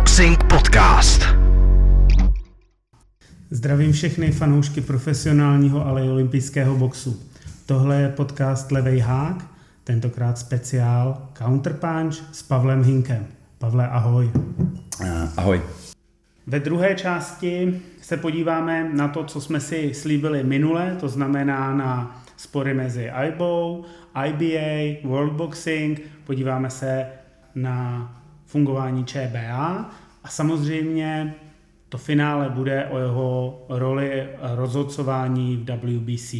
Boxing Podcast. Zdravím všechny fanoušky profesionálního, ale i olympijského boxu. Tohle je podcast Levej hák, tentokrát speciál Counterpunch s Pavlem Hinkem. Pavle, ahoj. Ahoj. Ve druhé části se podíváme na to, co jsme si slíbili minule, to znamená na spory mezi IBO, IBA, World Boxing, podíváme se na fungování ČBA a samozřejmě to finále bude o jeho roli rozhodcování v WBC.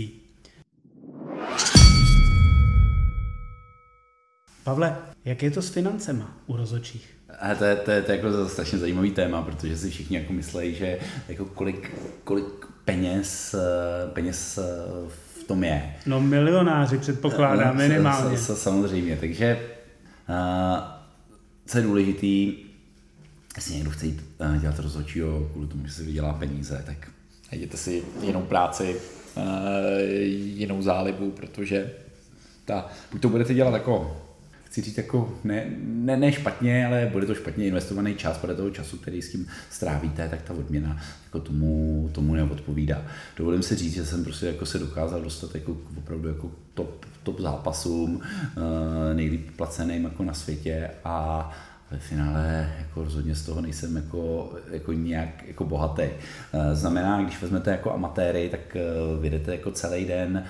Pavle, jak je to s financema u rozhodčích? A to je, to, je, to je jako strašně zajímavý téma, protože si všichni jako myslejí, že jako kolik, kolik peněz, peněz v tom je. No milionáři předpokládám minimálně. S, s, samozřejmě, takže uh, co je důležitý, jestli někdo chce jít uh, dělat rozhodčího kvůli tomu, že si vydělá peníze, tak najděte si jinou práci, uh, jinou zálibu, protože ta, buď to budete dělat jako chci říct jako ne, ne, ne špatně, ale bude to špatně investovaný čas, podle toho času, který s tím strávíte, tak ta odměna jako tomu, tomu neodpovídá. Dovolím si říct, že jsem prostě jako se dokázal dostat jako opravdu jako top, top zápasům, eh, nejlíp placeným jako na světě a ve finále jako rozhodně z toho nejsem jako, jako nějak jako bohatý. Eh, znamená, když vezmete jako amatéry, tak eh, vyjdete jako celý den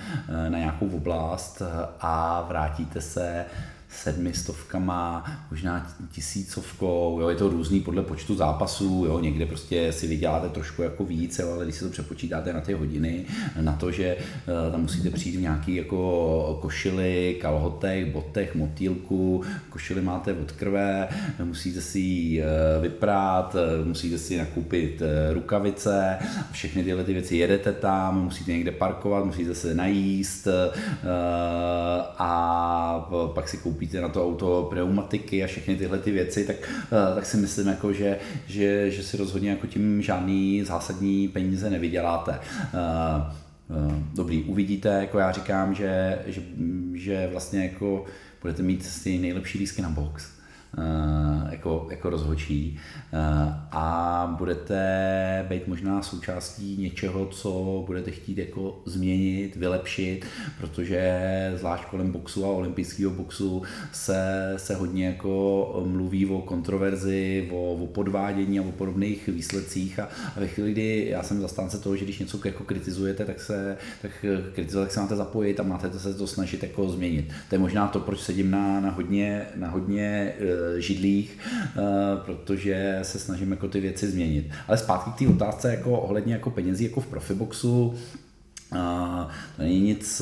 na nějakou oblast a vrátíte se sedmi stovkama, možná tisícovkou, jo, je to různý podle počtu zápasů, jo, někde prostě si vyděláte trošku jako víc, jo, ale když si to přepočítáte na ty hodiny, na to, že uh, tam musíte přijít v nějaký jako košili, kalhotech, botech, motýlku, košili máte od krve, musíte si ji uh, vyprát, uh, musíte si nakoupit uh, rukavice, všechny tyhle ty věci jedete tam, musíte někde parkovat, musíte se najíst a pak si koupíte koupíte na to auto pneumatiky a všechny tyhle ty věci, tak, eh, tak si myslím, jako, že, že, že si rozhodně jako tím žádný zásadní peníze nevyděláte. Eh, eh, dobrý, uvidíte, jako já říkám, že, že, že vlastně jako budete mít ty nejlepší lísky na box jako, jako rozhočí eh, a budete být možná součástí něčeho, co budete chtít jako změnit, vylepšit, protože zvlášť kolem boxu a olympijského boxu se, se hodně jako mluví o kontroverzi, o, o podvádění a o podobných výsledcích a, a ve chvíli, kdy já jsem zastánce toho, že když něco jako kritizujete, tak se tak kritizovat, tak se máte zapojit a máte se to snažit jako změnit. To je možná to, proč sedím na, na hodně, na hodně eh, židlích, eh, protože se snažím jako ty věci změnit. Ale zpátky k té otázce jako ohledně jako penězí jako v profiboxu, to není nic,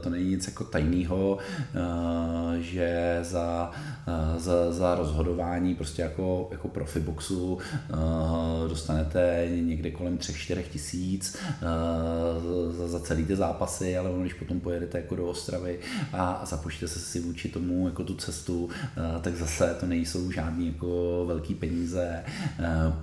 to není nic jako tajného, eh, že za, eh, za, za rozhodování prostě jako, jako profiboxu eh, dostanete někde kolem 3-4 tisíc za, za celý ty zápasy, ale když potom pojedete jako do Ostravy a započíte se si vůči tomu jako tu cestu, tak zase to nejsou žádný jako velký peníze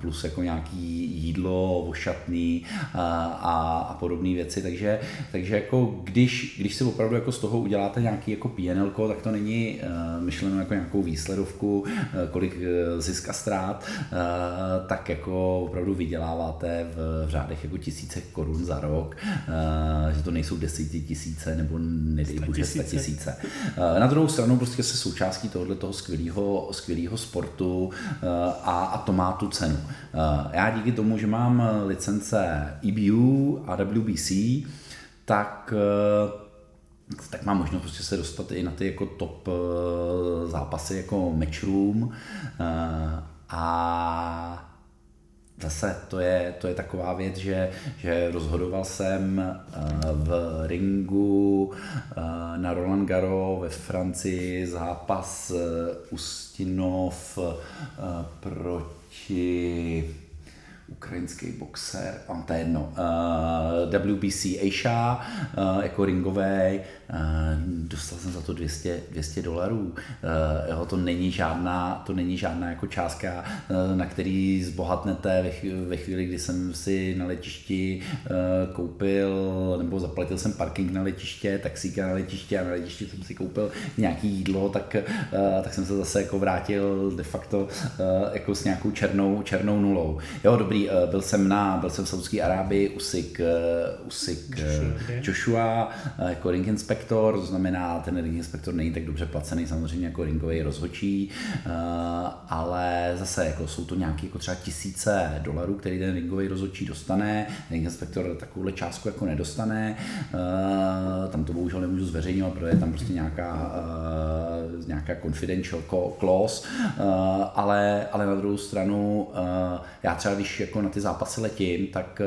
plus jako nějaký jídlo, ošatný a, a, podobné věci, takže takže, jako když, když si opravdu jako z toho uděláte nějaký jako PNL, tak to není myšleno jako nějakou výsledovku, uh, kolik uh, zisk a ztrát, uh, tak jako opravdu vyděláváte v, řádech jako tisíce korun za rok, že to nejsou tisíce nebo nedej bože tisíce. Na druhou stranu prostě se součástí tohoto toho skvělého, skvělého sportu a, a to má tu cenu. Já díky tomu, že mám licence EBU a WBC, tak eh, tak mám možnost prostě se dostat i na ty jako top eh, zápasy jako matchroom eh, a zase to je, to je taková věc, že, že rozhodoval jsem v ringu na Roland Garo ve Francii zápas Ustinov proti ukrajinský boxer, a to je jedno, uh, WBC Asia, uh, jako ringový, dostal jsem za to 200, 200 dolarů. Uh, jo, to není žádná, to není žádná jako částka, uh, na který zbohatnete ve, chvíli, ve chvíli, kdy jsem si na letišti koupil, nebo zaplatil jsem parking na letiště, taxíka na letiště a na letišti jsem si koupil nějaký jídlo, tak, tak jsem se zase jako vrátil de facto jako s nějakou černou, černou nulou. Jo, dobrý, byl jsem na, byl jsem v Saudské Arábii, Usik, Usik Joshua, Joshua jako ring inspektor, to znamená, ten ring inspektor není tak dobře placený samozřejmě jako ringový rozhočí, uh, ale zase jako jsou to nějaké jako třeba tisíce dolarů, který ten ringový rozhodčí dostane, ring inspektor takovouhle částku jako nedostane, uh, tam to bohužel nemůžu zveřejňovat, protože je tam prostě nějaká, uh, nějaká confidential clause, ale, ale na druhou stranu já třeba když jako na ty zápasy letím, tak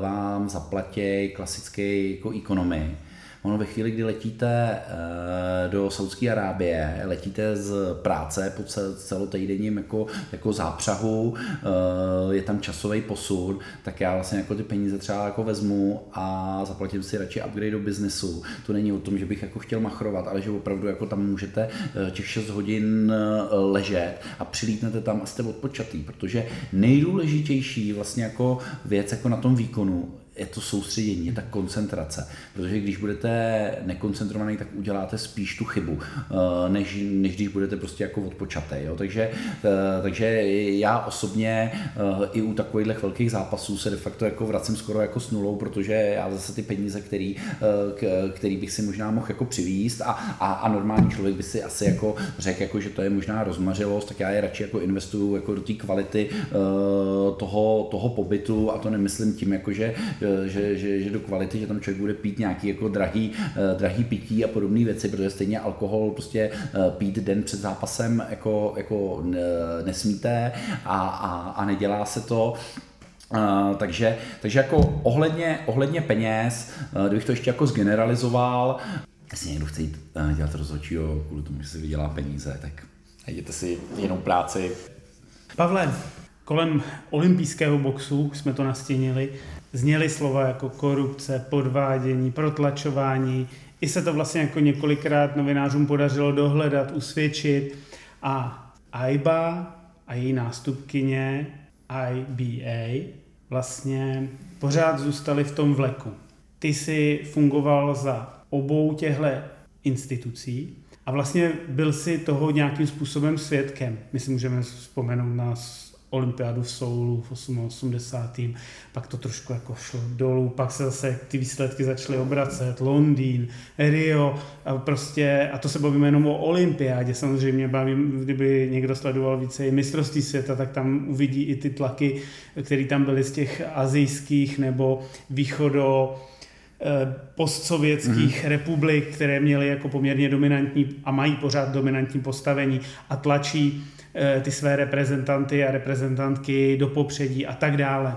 vám zaplatí klasický jako ekonomy, Ono ve chvíli, kdy letíte eh, do Saudské Arábie, letíte z práce po celotýdenním jako, jako zápřahu, eh, je tam časový posun, tak já vlastně jako ty peníze třeba jako vezmu a zaplatím si radši upgrade do biznesu. To není o tom, že bych jako chtěl machrovat, ale že opravdu jako tam můžete eh, těch 6 hodin ležet a přilítnete tam a jste odpočatý, protože nejdůležitější vlastně jako věc jako na tom výkonu je to soustředění, je ta koncentrace. Protože když budete nekoncentrovaný, tak uděláte spíš tu chybu, eh, než, než když budete prostě jako odpočatý. Jo? Takže, eh, takže já osobně eh, i u takových velkých zápasů se de facto jako vracím skoro jako s nulou, protože já zase ty peníze, který, který bych si možná mohl jako přivíst a, a, a normální člověk by si asi jako řekl, jako, že to je možná rozmařilost, tak já je radši jako investuju jako do té kvality toho, toho pobytu a to nemyslím tím, jako, že že, že, že do kvality, že tam člověk bude pít nějaký jako drahý, eh, drahý pití a podobné věci, protože stejně alkohol prostě eh, pít den před zápasem jako, jako nesmíte a, a, a nedělá se to. Uh, takže, takže jako ohledně, ohledně peněz, uh, kdybych to ještě jako zgeneralizoval, jestli někdo chce jít uh, dělat rozhodčího kvůli tomu, že si vydělá peníze, tak najděte si jinou práci. Pavle, kolem olympijského boxu jsme to nastínili zněly slova jako korupce, podvádění, protlačování. I se to vlastně jako několikrát novinářům podařilo dohledat, usvědčit. A AIBA a její nástupkyně IBA vlastně pořád zůstali v tom vleku. Ty si fungoval za obou těchto institucí a vlastně byl si toho nějakým způsobem svědkem. My si můžeme vzpomenout na olympiádu v Soulu v 88. Pak to trošku jako šlo dolů, pak se zase ty výsledky začaly obracet, Londýn, Rio a prostě, a to se bavíme jenom o olympiádě, samozřejmě bavím, kdyby někdo sledoval více i mistrovství světa, tak tam uvidí i ty tlaky, které tam byly z těch azijských nebo východo eh, postsovětských mm-hmm. republik, které měly jako poměrně dominantní a mají pořád dominantní postavení a tlačí ty své reprezentanty a reprezentantky do popředí a tak dále.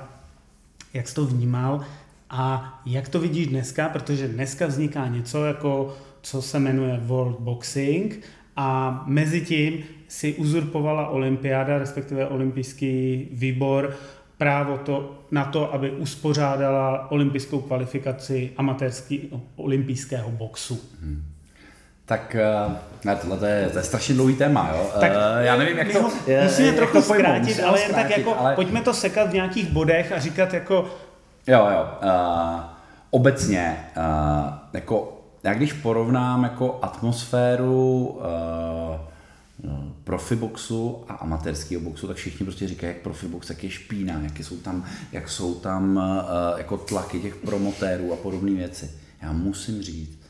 Jak jsi to vnímal a jak to vidíš dneska, protože dneska vzniká něco jako, co se jmenuje World Boxing a mezi tím si uzurpovala olympiáda, respektive olympijský výbor, právo to, na to, aby uspořádala olympijskou kvalifikaci amatérský olympijského boxu. Hmm. Tak eh, ne, tohle to je, to je strašně dlouhý téma, jo. Tak, uh, já nevím, jak to... Je, musíme jak trochu to pojmout, zkrátit, ale jen tak jako, ale... pojďme to sekat v nějakých bodech a říkat jako... Jo, jo. Uh, obecně, uh, jako, já když porovnám jako atmosféru uh, profiboxu a amatérského boxu, tak všichni prostě říkají, jak profibox, jak je špína, jak jsou tam, jak jsou tam uh, jako tlaky těch promotérů a podobné věci. Já musím říct,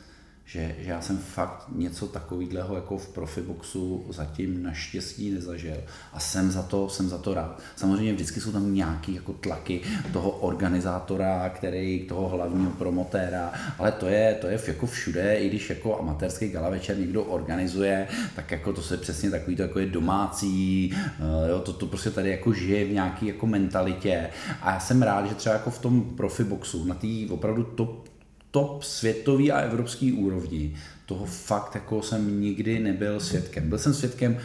že, že já jsem fakt něco takového jako v profiboxu zatím naštěstí nezažil a jsem za to, jsem za to rád. Samozřejmě vždycky jsou tam nějaký jako tlaky toho organizátora, který, toho hlavního promotéra, ale to je, to je jako všude, i když jako amatérský gala večer někdo organizuje, tak jako to se přesně takový to jako je domácí, eh, jo, to, to prostě tady jako žije v nějaký jako mentalitě a já jsem rád, že třeba jako v tom profiboxu, na té opravdu top top světový a evropský úrovni. Toho fakt jako jsem nikdy nebyl svědkem. Byl jsem svědkem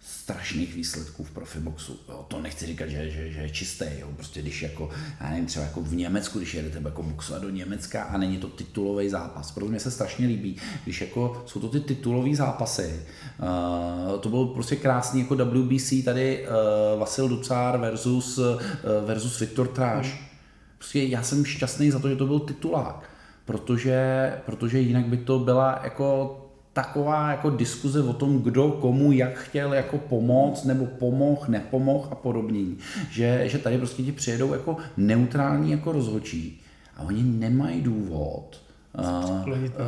strašných výsledků v profiboxu. Jo, to nechci říkat, že, že, že je čisté. Jo. Prostě když jako, já nevím, třeba jako v Německu, když jedete jako boxovat do Německa a není to titulový zápas. Proto mě se strašně líbí, když jako jsou to ty titulové zápasy. Uh, to bylo prostě krásný jako WBC tady uh, Vasil Ducár versus, uh, versus Viktor Tráš. Prostě já jsem šťastný za to, že to byl titulák, protože, protože jinak by to byla jako taková jako diskuze o tom, kdo komu jak chtěl jako pomoct, nebo pomoh, nepomoh a podobně. Že, že tady prostě ti přijedou jako neutrální jako rozhočí a oni nemají důvod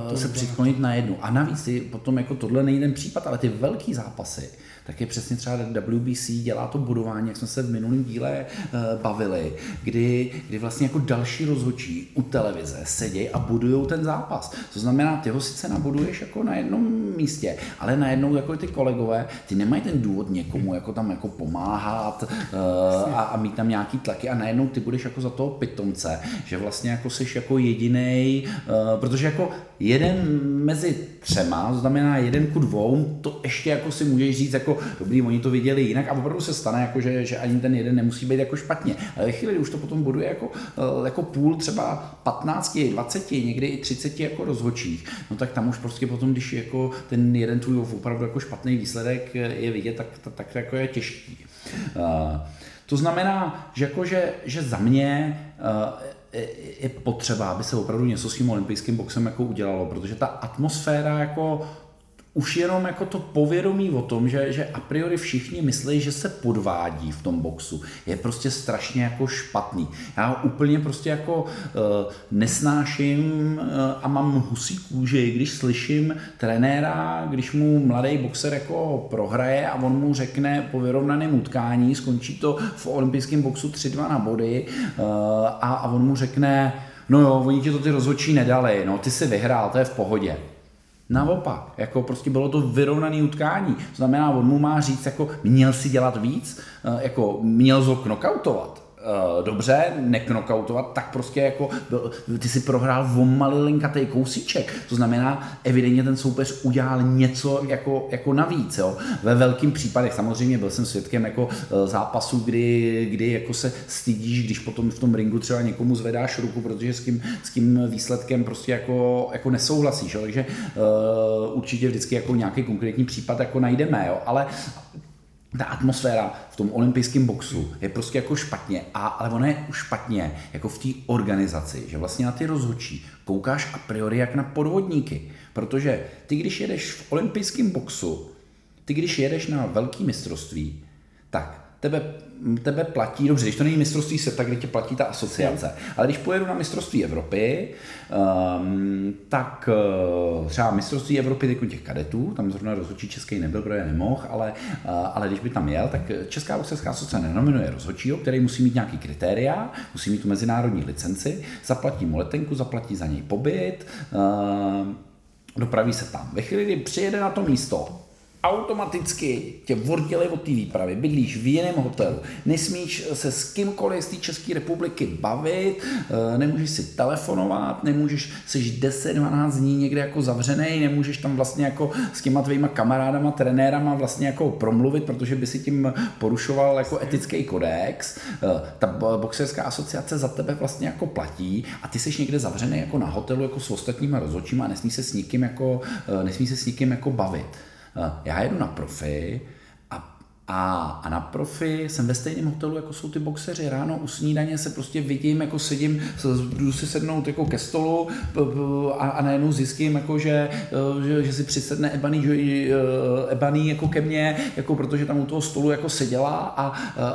uh, se přiklonit na jednu. A navíc potom jako tohle není ten případ, ale ty velký zápasy, tak je přesně třeba WBC dělá to budování, jak jsme se v minulém díle uh, bavili, kdy, kdy vlastně jako další rozhodčí u televize sedějí a budují ten zápas. To znamená, ty ho sice nabuduješ jako na jednom místě, ale najednou jako ty kolegové, ty nemají ten důvod někomu jako tam jako pomáhat uh, a, a mít tam nějaký tlaky a najednou ty budeš jako za toho pitomce, že vlastně jako jsi jako jediný, uh, protože jako jeden mezi třema, to znamená jeden ku dvou, to ještě jako si můžeš říct jako dobrý, oni to viděli jinak a opravdu se stane, jako, že, že ani ten jeden nemusí být jako špatně. Ale ve chvíli, už to potom buduje jako, eh, jako půl třeba 15, 20, někdy i 30 jako rozhodčích, no tak tam už prostě potom, když jako ten jeden tvůj opravdu jako špatný výsledek je vidět, tak, tak, tak jako je těžký. Uh, to znamená, že, jako, že, že za mě uh, je potřeba, aby se opravdu něco s tím olympijským boxem jako udělalo, protože ta atmosféra jako už jenom jako to povědomí o tom, že, že a priori všichni myslí, že se podvádí v tom boxu, je prostě strašně jako špatný. Já úplně prostě jako uh, nesnáším uh, a mám husí kůži, když slyším trenéra, když mu mladý boxer jako prohraje a on mu řekne po vyrovnaném utkání, skončí to v olympijském boxu 3-2 na body uh, a, a on mu řekne, no jo, oni ti to ty rozhodčí nedali, no ty si vyhrál, to je v pohodě. Naopak, jako prostě bylo to vyrovnané utkání. Znamená, on mu má říct, jako měl si dělat víc, eh, jako měl ho knockoutovat uh, dobře, neknokautovat, tak prostě jako byl, ty si prohrál o malilinkatý kousíček. To znamená, evidentně ten soupeř udělal něco jako, jako navíc. Jo. Ve velkým případech samozřejmě byl jsem svědkem jako uh, zápasu, kdy, kdy jako se stydíš, když potom v tom ringu třeba někomu zvedáš ruku, protože s tím, s tím výsledkem prostě jako, jako nesouhlasíš. Jo. Takže uh, určitě vždycky jako nějaký konkrétní případ jako najdeme. Jo. Ale ta atmosféra v tom olympijském boxu je prostě jako špatně, a, ale ona je už špatně jako v té organizaci, že vlastně na ty rozhodčí koukáš a priori jak na podvodníky, protože ty, když jedeš v olympijském boxu, ty, když jedeš na velký mistrovství, tak tebe, tebe platí, dobře, když to není mistrovství světa, kde tě platí ta asociace, ale když pojedu na mistrovství Evropy, um, tak uh, třeba mistrovství Evropy jako těch kadetů, tam zrovna rozhodčí český nebyl, protože nemohl, ale, uh, ale když by tam jel, tak Česká boxerská asociace nenominuje rozhodčího, který musí mít nějaký kritéria, musí mít tu mezinárodní licenci, zaplatí mu letenku, zaplatí za něj pobyt, uh, dopraví se tam. Ve chvíli, kdy přijede na to místo, automaticky tě oddělí od té výpravy, bydlíš v jiném hotelu, nesmíš se s kýmkoliv z té České republiky bavit, eh, nemůžeš si telefonovat, nemůžeš, jsi 10-12 dní někde jako zavřený, nemůžeš tam vlastně jako s těma tvýma kamarádama, trenérama vlastně jako promluvit, protože by si tím porušoval jako etický kodex. Eh, ta boxerská asociace za tebe vlastně jako platí a ty jsi někde zavřený jako na hotelu jako s ostatníma rozhodčíma a nesmí se s nikým jako, eh, nesmí se s nikým jako bavit. Já jedu na profi, a, a na profi jsem ve stejném hotelu, jako jsou ty boxeři. Ráno u snídaně se prostě vidím, jako sedím, jdu si sednout jako ke stolu a, a najednou zjistím, jako že, že, že si přisedne Ebony, Ebony jako ke mně, jako protože tam u toho stolu jako seděla a,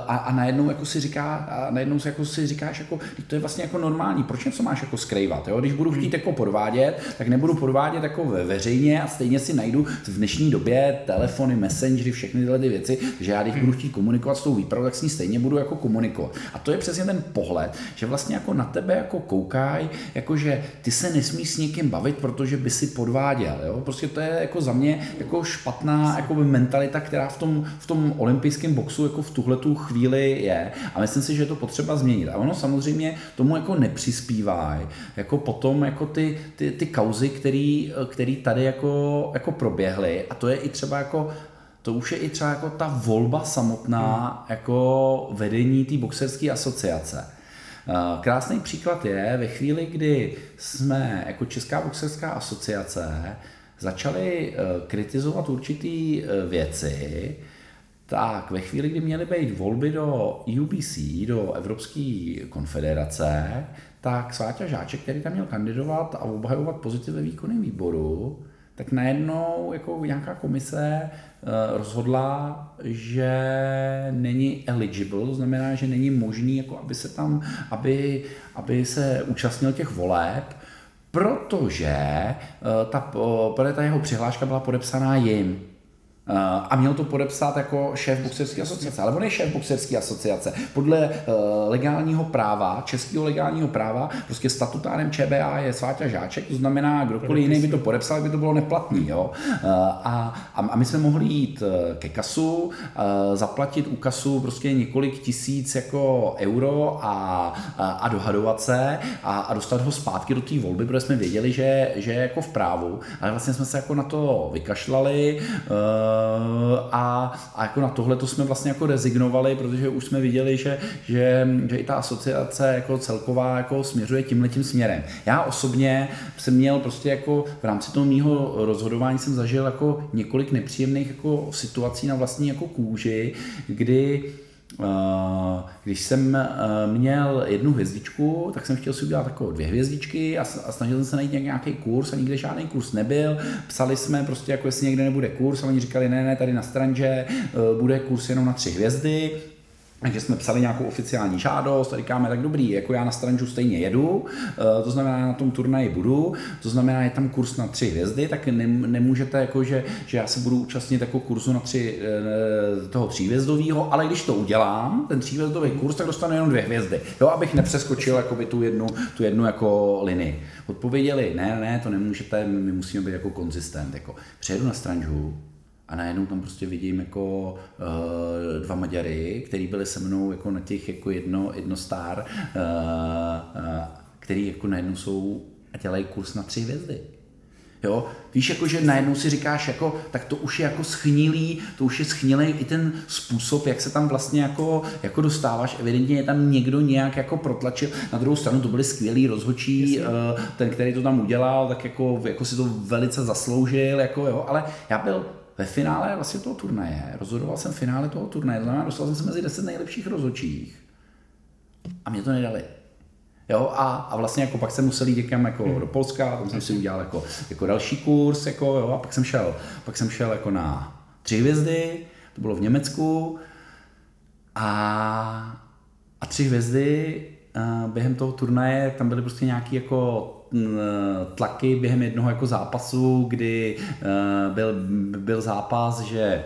a, a najednou jako si říká, a najednou si, jako si říkáš, jako, to je vlastně jako normální, proč něco máš jako skrývat, jo? Když budu chtít jako podvádět, tak nebudu podvádět jako ve veřejně a stejně si najdu v dnešní době telefony, messengery, všechny tyhle ty věci, že já když budu chtít komunikovat s tou výpravou, tak s ní stejně budu jako komunikovat. A to je přesně ten pohled, že vlastně jako na tebe jako koukají, jako že ty se nesmíš s někým bavit, protože by si podváděl. Jo? Prostě to je jako za mě jako špatná jako mentalita, která v tom, v tom olympijském boxu jako v tuhle tu chvíli je. A myslím si, že je to potřeba změnit. A ono samozřejmě tomu jako nepřispívá. Jako potom jako ty, ty, ty kauzy, který, který tady jako, jako proběhly. A to je i třeba jako to už je i třeba jako ta volba samotná hmm. jako vedení té boxerské asociace. Eh, krásný příklad je ve chvíli, kdy jsme jako Česká boxerská asociace začali eh, kritizovat určitý eh, věci, tak ve chvíli, kdy měly být volby do UBC, do Evropské konfederace, tak Sváťa Žáček, který tam měl kandidovat a obhajovat pozici ve výkonném výboru, tak najednou jako nějaká komise eh, rozhodla, že není eligible, to znamená, že není možný, jako aby se tam, aby, aby se účastnil těch voleb, protože eh, ta, ta jeho přihláška byla podepsaná jim. Eh, a měl to podepsat jako šéf boxerské asociace, ale on je šéf boxerské asociace. Podle uh, legálního práva, českého legálního práva, prostě statutárem ČBA je Sváťa Žáček, to znamená, kdokoliv jiný by to podepsal, by to bylo neplatný. Jo? Uh, a, a, my jsme mohli jít ke kasu, zaplatit u kasu prostě několik tisíc jako euro a, a, a dohadovat se a, a dostat ho zpátky do té volby, protože jsme věděli, že, že je jako v právu, ale vlastně jsme se jako na to vykašlali. Uh, a, a jako na tohle to jsme vlastně jako rezignovali, protože už jsme viděli, že, že, že i ta asociace jako celková jako směřuje tímhletím směrem. Já osobně jsem měl prostě jako v rámci toho mýho rozhodování jsem zažil jako několik nepříjemných jako situací na vlastní jako kůži, kdy Eh, když jsem eh, měl jednu hvězdičku, tak jsem chtěl si udělat jako dvě hvězdičky a snažil jsem se najít nějaký kurz a nikde žádný kurz nebyl. Psali jsme prostě, jako jestli někde nebude kurz a oni říkali, ne, ne, tady na stranže eh, bude kurz jenom na tři hvězdy takže jsme psali nějakou oficiální žádost a říkáme, tak dobrý, jako já na stranžu stejně jedu, eh, to znamená, na tom turnaji budu, to znamená, je tam kurz na tři hvězdy, tak ne, nemůžete, jako, že, že já se budu účastnit jako kurzu na tři, eh, toho tříhvězdového, ale když to udělám, ten tříhvězdový kurz, tak dostanu jenom dvě hvězdy, jo, abych nepřeskočil jakoby, tu jednu, tu jednu jako linii. Odpověděli, ne, ne, to nemůžete, my musíme být jako konzistent, jako přejedu na stranžu, a najednou tam prostě vidím jako uh, dva Maďary, který byli se mnou jako na těch jako jedno, jedno star, uh, uh, který jako najednou jsou a dělají kurz na tři hvězdy. Jo? Víš, jako, že najednou si říkáš, jako, tak to už je jako schnilý, to už je schnilý i ten způsob, jak se tam vlastně jako, jako dostáváš. Evidentně je tam někdo nějak jako protlačil. Na druhou stranu to byli skvělý rozhočí, ten, který to tam udělal, tak jako, jako si to velice zasloužil, jako, jo? ale já byl ve finále vlastně toho turnaje, rozhodoval jsem v finále toho turnaje, to znamená, dostal jsem se mezi 10 nejlepších rozhodčích a mě to nedali. Jo, a, a vlastně jako pak jsem musel jít někam jako hmm. do Polska, tam jsem si udělal jako, jako další kurz, jako, jo, a pak jsem šel, pak jsem šel jako na tři hvězdy, to bylo v Německu, a, a tři hvězdy během toho turnaje, tam byly prostě nějaký jako tlaky během jednoho jako zápasu, kdy byl, byl zápas, že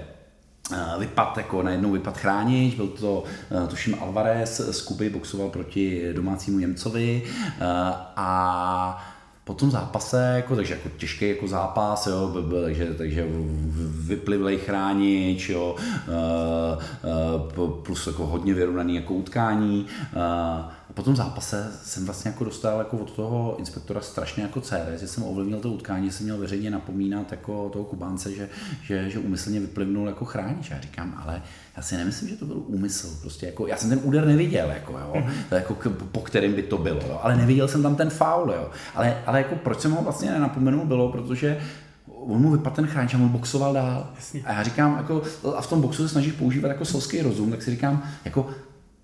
vypad, jako najednou vypad chránič, byl to, tuším, Alvarez z Kuby, boxoval proti domácímu Němcovi a po tom zápase, jako, takže jako těžký jako zápas, jo, takže, takže vyplivlej chránič, jo, plus jako hodně vyrovnaný jako utkání po tom zápase jsem vlastně jako dostal jako od toho inspektora strašně jako CR, že jsem ovlivnil to utkání, jsem měl veřejně napomínat jako toho Kubánce, že, že, že umyslně vyplivnul jako chránič. Já říkám, ale já si nemyslím, že to byl úmysl. Prostě jako, já jsem ten úder neviděl, jako, jo, mm-hmm. jako k, po kterým by to bylo, jo, ale neviděl jsem tam ten faul. Jo. Ale, ale jako, proč jsem ho vlastně nenapomenul, bylo, protože on mu vypadl ten chránič a on boxoval dál. Jasně. A já říkám, jako, a v tom boxu se snažíš používat jako selský rozum, tak si říkám, jako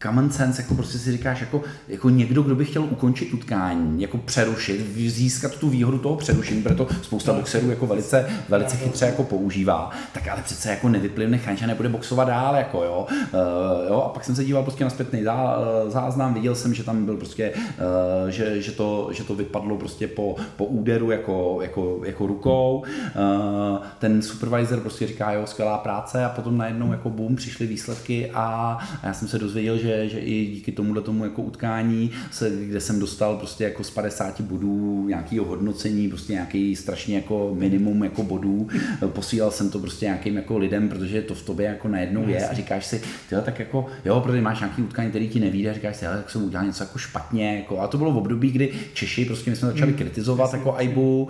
common sense, jako prostě si říkáš, jako, jako někdo, kdo by chtěl ukončit utkání, jako přerušit, získat tu výhodu toho přerušení, proto spousta boxerů jako velice, velice chytře jako používá, tak ale přece jako nevyplivne a nebude boxovat dál, jako jo. Uh, jo. A pak jsem se díval prostě na zpětný zá, eh, záznam, viděl jsem, že tam byl prostě, uh, že, že, to, že to vypadlo prostě po, po úderu jako, jako, jako rukou. Uh, ten supervisor prostě říká, jo, skvělá práce a potom najednou jako boom přišly výsledky a, a já jsem se dozvěděl, že že, že i díky tomuhle tomu jako utkání, se, kde jsem dostal prostě jako z 50 bodů nějakého hodnocení, prostě nějaký strašně jako minimum jako bodů, posílal jsem to prostě nějakým jako lidem, protože to v tobě jako najednou je a říkáš si, tyhle, tak jako, jo, protože máš nějaký utkání, který ti nevíde, a říkáš si, tak jsem udělal něco jako špatně, jako, a to bylo v období, kdy Češi, prostě my jsme začali mm. kritizovat jako Aibu, uh,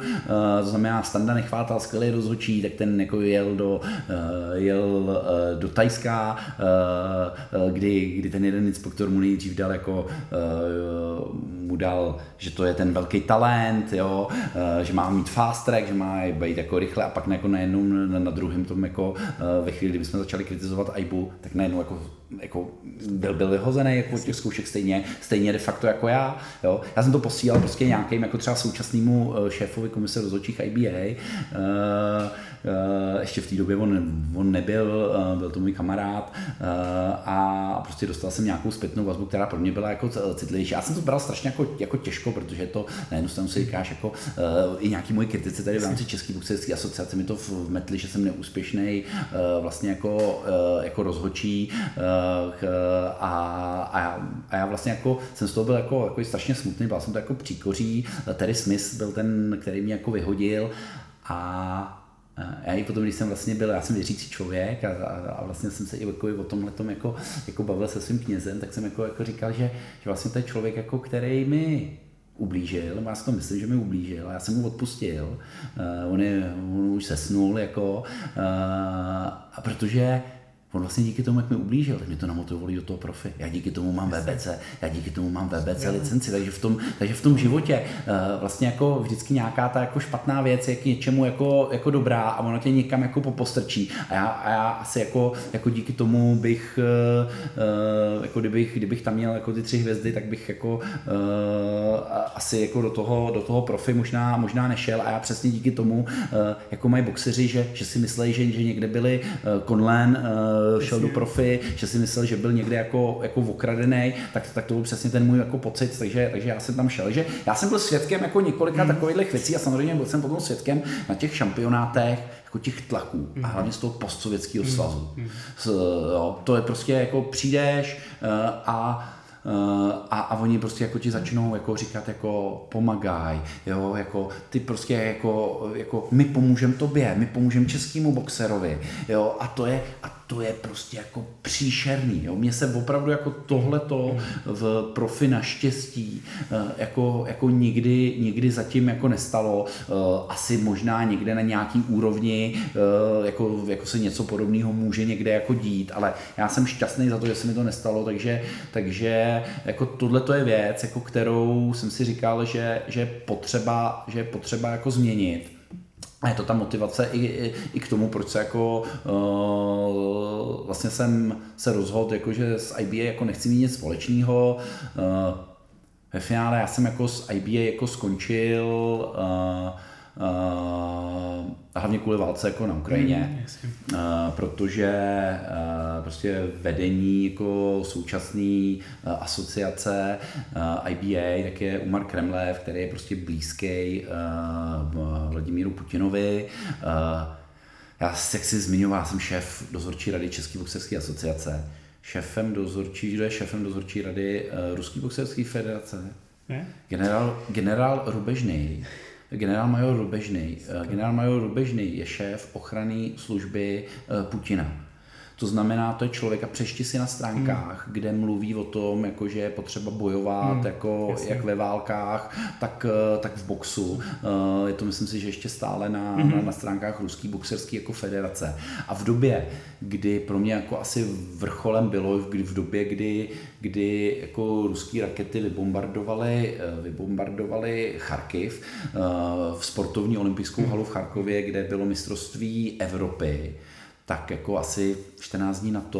to znamená Standa nechvátal skvělý rozhodčí, tak ten jako jel do, uh, jel uh, do Tajska, uh, kdy, kdy ten jeden inspektor mu nejdřív dal jako, uh, mu dal, že to je ten velký talent, jo, uh, že má mít fast track, že má být jako rychle a pak jako najednou na, na druhém tom jako uh, ve chvíli, kdy jsme začali kritizovat Aibu, tak najednou jako jako byl, byl vyhozený jako těch zkoušek stejně, stejně de facto jako já. Jo. Já jsem to posílal prostě nějakým jako třeba současnému šéfovi komise rozhodčích IBA. Uh, Eh, ještě v té době on, on nebyl, eh, byl to můj kamarád eh, a prostě dostal jsem nějakou zpětnou vazbu, která pro mě byla jako citlivější. Já jsem to bral strašně jako, jako těžko, protože to na jednu stranu si říkáš, jako i nějaký moji kritici tady v rámci České boxerské asociace mi to vmetli, že jsem neúspěšný vlastně jako, jako rozhočí a, a, já, a já vlastně jako jsem z toho byl jako, jako strašně smutný, byl jsem to jako příkoří, Terry Smith byl ten, který mě jako vyhodil a já i potom, když jsem vlastně byl, já jsem věřící člověk a, a, a vlastně jsem se i jako o tomhle tom jako, jako bavil se svým knězem, tak jsem jako, jako říkal, že, že vlastně to je člověk, jako, který mi ublížil, já si to myslím, že mi ublížil, já jsem mu odpustil, uh, on, je, on už sesnul, jako, uh, a protože on vlastně díky tomu, jak mi ublížil, tak mě to namotivovalo do toho profi. Já díky tomu mám VBC, já díky tomu mám VBC licenci, takže v tom, takže v tom životě uh, vlastně jako vždycky nějaká ta jako špatná věc je k něčemu jako, jako dobrá a ono tě někam jako popostrčí. A já, a já asi jako, jako díky tomu bych, uh, uh, jako kdybych, kdybych tam měl jako ty tři hvězdy, tak bych jako asi jako do toho, do toho profi možná, možná nešel a já přesně díky tomu, jako mají boxeři, že, že si mysleli, že, že někde byli Conlan, šel do profi, že si myslel, že byl někde jako, jako okradený, tak, tak to byl přesně ten můj jako pocit, takže, takže já jsem tam šel. Že já jsem byl svědkem jako několika mm. takových věcí a samozřejmě byl jsem potom svědkem na těch šampionátech, jako těch tlaků a hlavně z toho postsovětského svazu. Mm. Jo, to je prostě jako přijdeš uh, a Eh, a, a oni prostě jako ti začnou jako říkat jako pomagaj, jo, jako ty prostě jako, jako my pomůžeme tobě, my pomůžeme českému boxerovi, jo, a to je, a to je prostě jako příšerný. Jo. Mně se opravdu jako tohleto v profi naštěstí eh, jako, jako nikdy, nikdy zatím jako nestalo. Eh, asi možná někde na nějaký úrovni eh, jako, jako se něco podobného může někde jako dít, ale já jsem šťastný za to, že se mi to nestalo, takže, takže jako tohle to je věc, jako kterou jsem si říkal, že, že, potřeba, že potřeba jako změnit. A je to ta motivace i, i, i k tomu, proč se jako uh, vlastně jsem se rozhodl, jako, že s IBA jako nechci mít nic společného. Uh, ve finále já jsem jako s IBA jako skončil uh, Uh, hlavně kvůli válce jako na Ukrajině, mm, uh, protože uh, prostě vedení jako současné asociace IBA, tak je Umar Kremlev, který je prostě blízký Vladimíru Putinovi. Já, jak si zmiňoval, jsem šéf dozorčí rady České boxerské asociace. Šéfem dozorčí, kdo je šéfem dozorčí rady Ruské boxerské federace? Generál, generál Rubežný generál major Rubežný. Eh, generál major Rubežný je šéf ochrany služby eh, Putina. To znamená, to je člověk a přešti si na stránkách, hmm. kde mluví o tom, jako, že je potřeba bojovat, hmm. jako, jak ve válkách, tak, eh, tak v boxu. Eh, je to, myslím si, že ještě stále na, hmm. na, na stránkách Ruský boxerský jako federace. A v době, kdy pro mě jako asi vrcholem bylo, kdy v době, kdy, kdy jako ruský rakety vybombardovaly, eh, vybombardovaly Charkiv, v sportovní olympijskou hmm. halu v Charkově, kde bylo mistrovství Evropy, tak jako asi 14 dní na to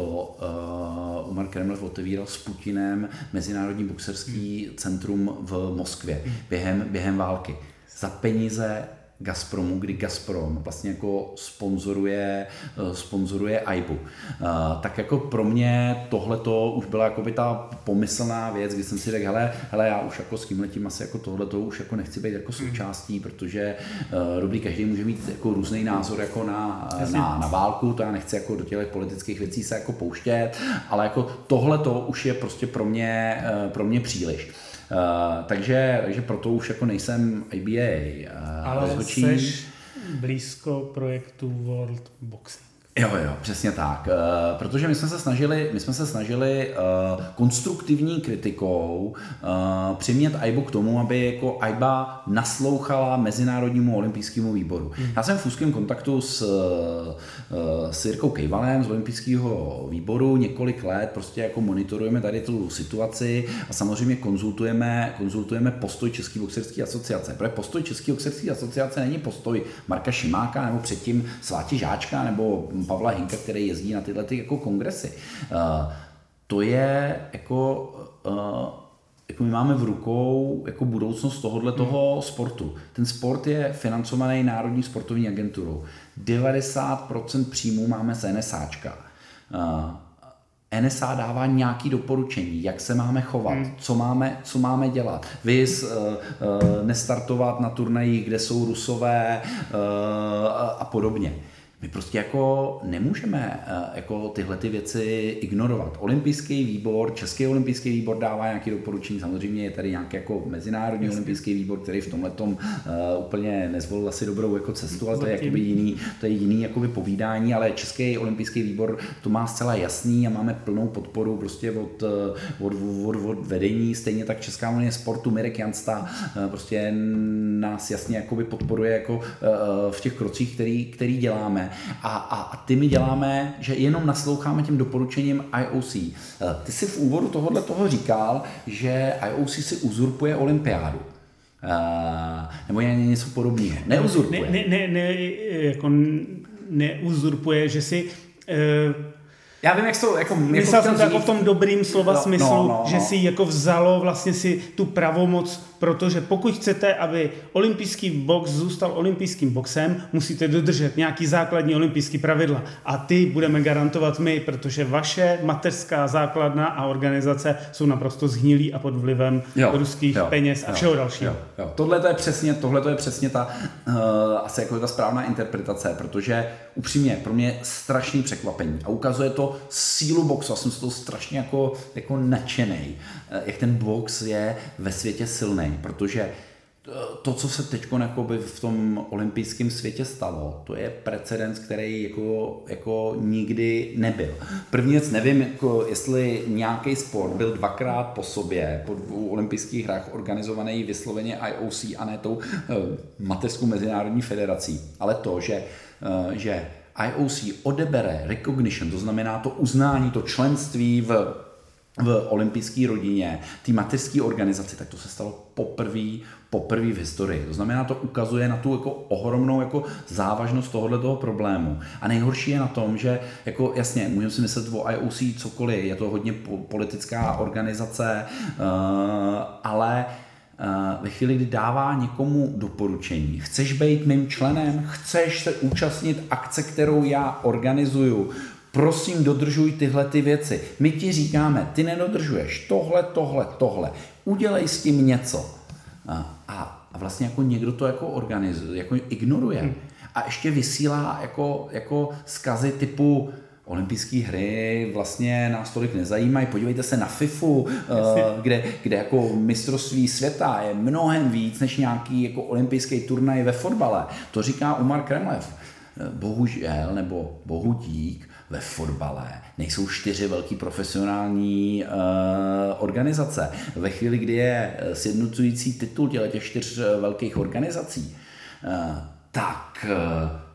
uh, Umar Kremlev otevíral s Putinem Mezinárodní boxerský centrum v Moskvě během, během války. Za peníze Gazpromu, kdy Gazprom vlastně jako sponzoruje, eh, sponzoruje AIBu. Eh, tak jako pro mě tohle to už byla jako by ta pomyslná věc, kdy jsem si řekl, hele, hele já už jako s tím letím asi jako tohle to už jako nechci být jako součástí, protože uh, dobrý, každý může mít jako různý názor jako na, na, na, válku, to já nechci jako do těch politických věcí se jako pouštět, ale jako tohle to už je prostě pro mě, pro mě příliš. Uh, takže, takže proto už jako nejsem IBA. Uh, Ale rozhočí. jsi blízko projektu World Boxing. Jo, jo, přesně tak. Uh, protože my jsme se snažili, my jsme se snažili uh, konstruktivní kritikou uh, přimět AIBu k tomu, aby jako AIBA naslouchala Mezinárodnímu olympijskému výboru. Hmm. Já jsem v úzkém kontaktu s, s Jirkou Kejvalem z olympijského výboru několik let, prostě jako monitorujeme tady tu situaci a samozřejmě konzultujeme, konzultujeme postoj České boxerské asociace. Protože postoj České boxerské asociace není postoj Marka Šimáka nebo předtím Sváti Žáčka nebo Pavla Hinka, který jezdí na tyhle ty jako kongresy. Uh, to je jako, uh, jako my máme v rukou jako budoucnost tohohle hmm. toho sportu. Ten sport je financovaný Národní sportovní agenturou. 90% příjmů máme z NSAčka. Uh, NSA dává nějaké doporučení, jak se máme chovat, hmm. co, máme, co máme dělat. Vys uh, uh, nestartovat na turnajích, kde jsou rusové uh, a podobně my prostě jako nemůžeme eh, jako tyhle ty věci ignorovat. Olympijský výbor, Český olympijský výbor dává nějaké doporučení, samozřejmě je tady nějaký jako Mezinárodní Jasně. olympijský výbor, který v tomhle tom uh, úplně nezvolil asi dobrou jako cestu, ale to je jakoby jiný, to je jiný jakoby povídání, ale Český olympijský výbor to má zcela jasný a máme plnou podporu prostě od, eh, od, od, od vedení, stejně tak Česká unie sportu, Mirek Jansta uh, prostě nás jasně jakoby podporuje jako uh, v těch krocích, který, který děláme a, a, a ty my děláme, že jenom nasloucháme těm doporučením IOC. Eh, ty si v úvodu tohohle toho říkal, že IOC si uzurpuje olympiádu. Uh, nebo je něco podobného. Neuzurpuje. Ne, ne, ne, ne, jako neuzurpuje, že si uh, já vím, jak to jako... Myslel jsem to jako v tom dobrým slova no, smyslu, no, no, že no. si jako vzalo vlastně si tu pravomoc, protože pokud chcete, aby olympijský box zůstal olympijským boxem, musíte dodržet nějaký základní olympijský pravidla. A ty budeme garantovat my, protože vaše mateřská základna a organizace jsou naprosto zhnilí a pod vlivem jo, ruských jo, peněz a jo, všeho dalšího. Jo, jo. Tohle to je přesně, tohle to je přesně ta uh, asi jako ta správná interpretace, protože upřímně pro mě strašný překvapení a ukazuje to sílu boxu. Já jsem z toho strašně jako, jako nadšený, jak ten box je ve světě silný, protože eh, to, co se teď v tom olympijském světě stalo, to je precedens, který jako, jako nikdy nebyl. První věc, nevím, jako, jestli nějaký sport byl dvakrát po sobě po dvou olympijských hrách organizovaný vysloveně IOC a ne tou uh, mateřskou mezinárodní federací, ale to, že, uh, že IOC odebere recognition, to znamená to uznání, to členství v v olympijské rodině, té mateřské organizaci, tak to se stalo poprvé poprvé v historii. To znamená, to ukazuje na tu jako ohromnou jako závažnost tohohle toho problému. A nejhorší je na tom, že jako jasně, můžeme si myslet o IOC cokoliv, je to hodně politická organizace, uh, ale Eh, ve chvíli, kdy dává někomu doporučení, chceš být mým členem, chceš se účastnit akce, kterou já organizuju, prosím dodržuj tyhle ty věci. My ti říkáme, ty nedodržuješ tohle, tohle, tohle, udělej s tím něco. A, a vlastně jako někdo to jako organizuje, jako ignoruje. Hmm. A ještě vysílá jako, jako skazy typu olympijské hry vlastně nás tolik nezajímají. Podívejte se na FIFU, eh, kde, kde jako mistrovství světa je mnohem víc než nějaký jako olympijský turnaj ve fotbale. To říká Umar Kremlev. Eh, bohužel, nebo bohu dík, ve fotbale nejsou čtyři velký profesionální uh, organizace. Ve chvíli, kdy je sjednocující titul těch čtyř velkých organizací, uh, tak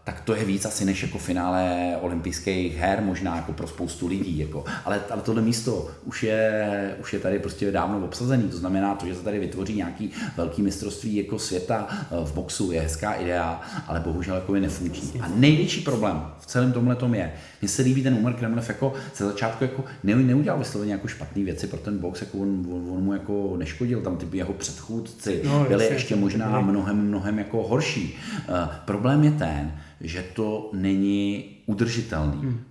tak to je víc asi než jako finále olympijských her, možná jako pro spoustu lidí. Jako. Ale, ale tohle místo už je, už je tady prostě dávno obsazený. To znamená to, že se tady vytvoří nějaký velký mistrovství jako světa eh, v boxu, je hezká idea, ale bohužel jako je nefunkční. A největší problém v celém tomhle tom je, mně se líbí ten Umar Kremlev jako ze začátku jako ne, neudělal vysloveně jako špatné věci pro ten box, jako on, on, on, mu jako neškodil, tam ty jeho předchůdci no, byli ještě možná mnohem, mnohem jako horší. Uh, problém je ten, že to není udržitelný. Hmm.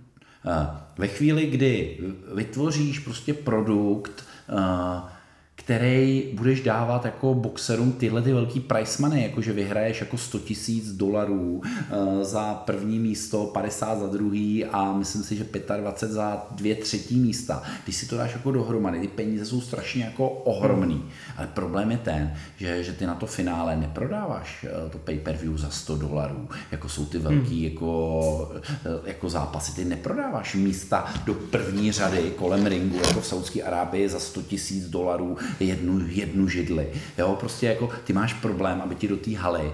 Ve chvíli, kdy vytvoříš prostě produkt, který budeš dávat jako boxerům tyhle ty velký price money, jako že vyhraješ jako 100 tisíc dolarů uh, za první místo, 50 za druhý a myslím si, že 25 za dvě třetí místa. Když si to dáš jako dohromady, ty peníze jsou strašně jako ohromný. Ale problém je ten, že, že ty na to finále neprodáváš uh, to pay-per-view za 100 dolarů, jako jsou ty velký hmm. jako, uh, jako zápasy. Ty neprodáváš místa do první řady kolem ringu, jako v Saudské Arábii za 100 tisíc dolarů jednu, jednu židli. Jo, prostě jako ty máš problém, aby ti do té haly uh,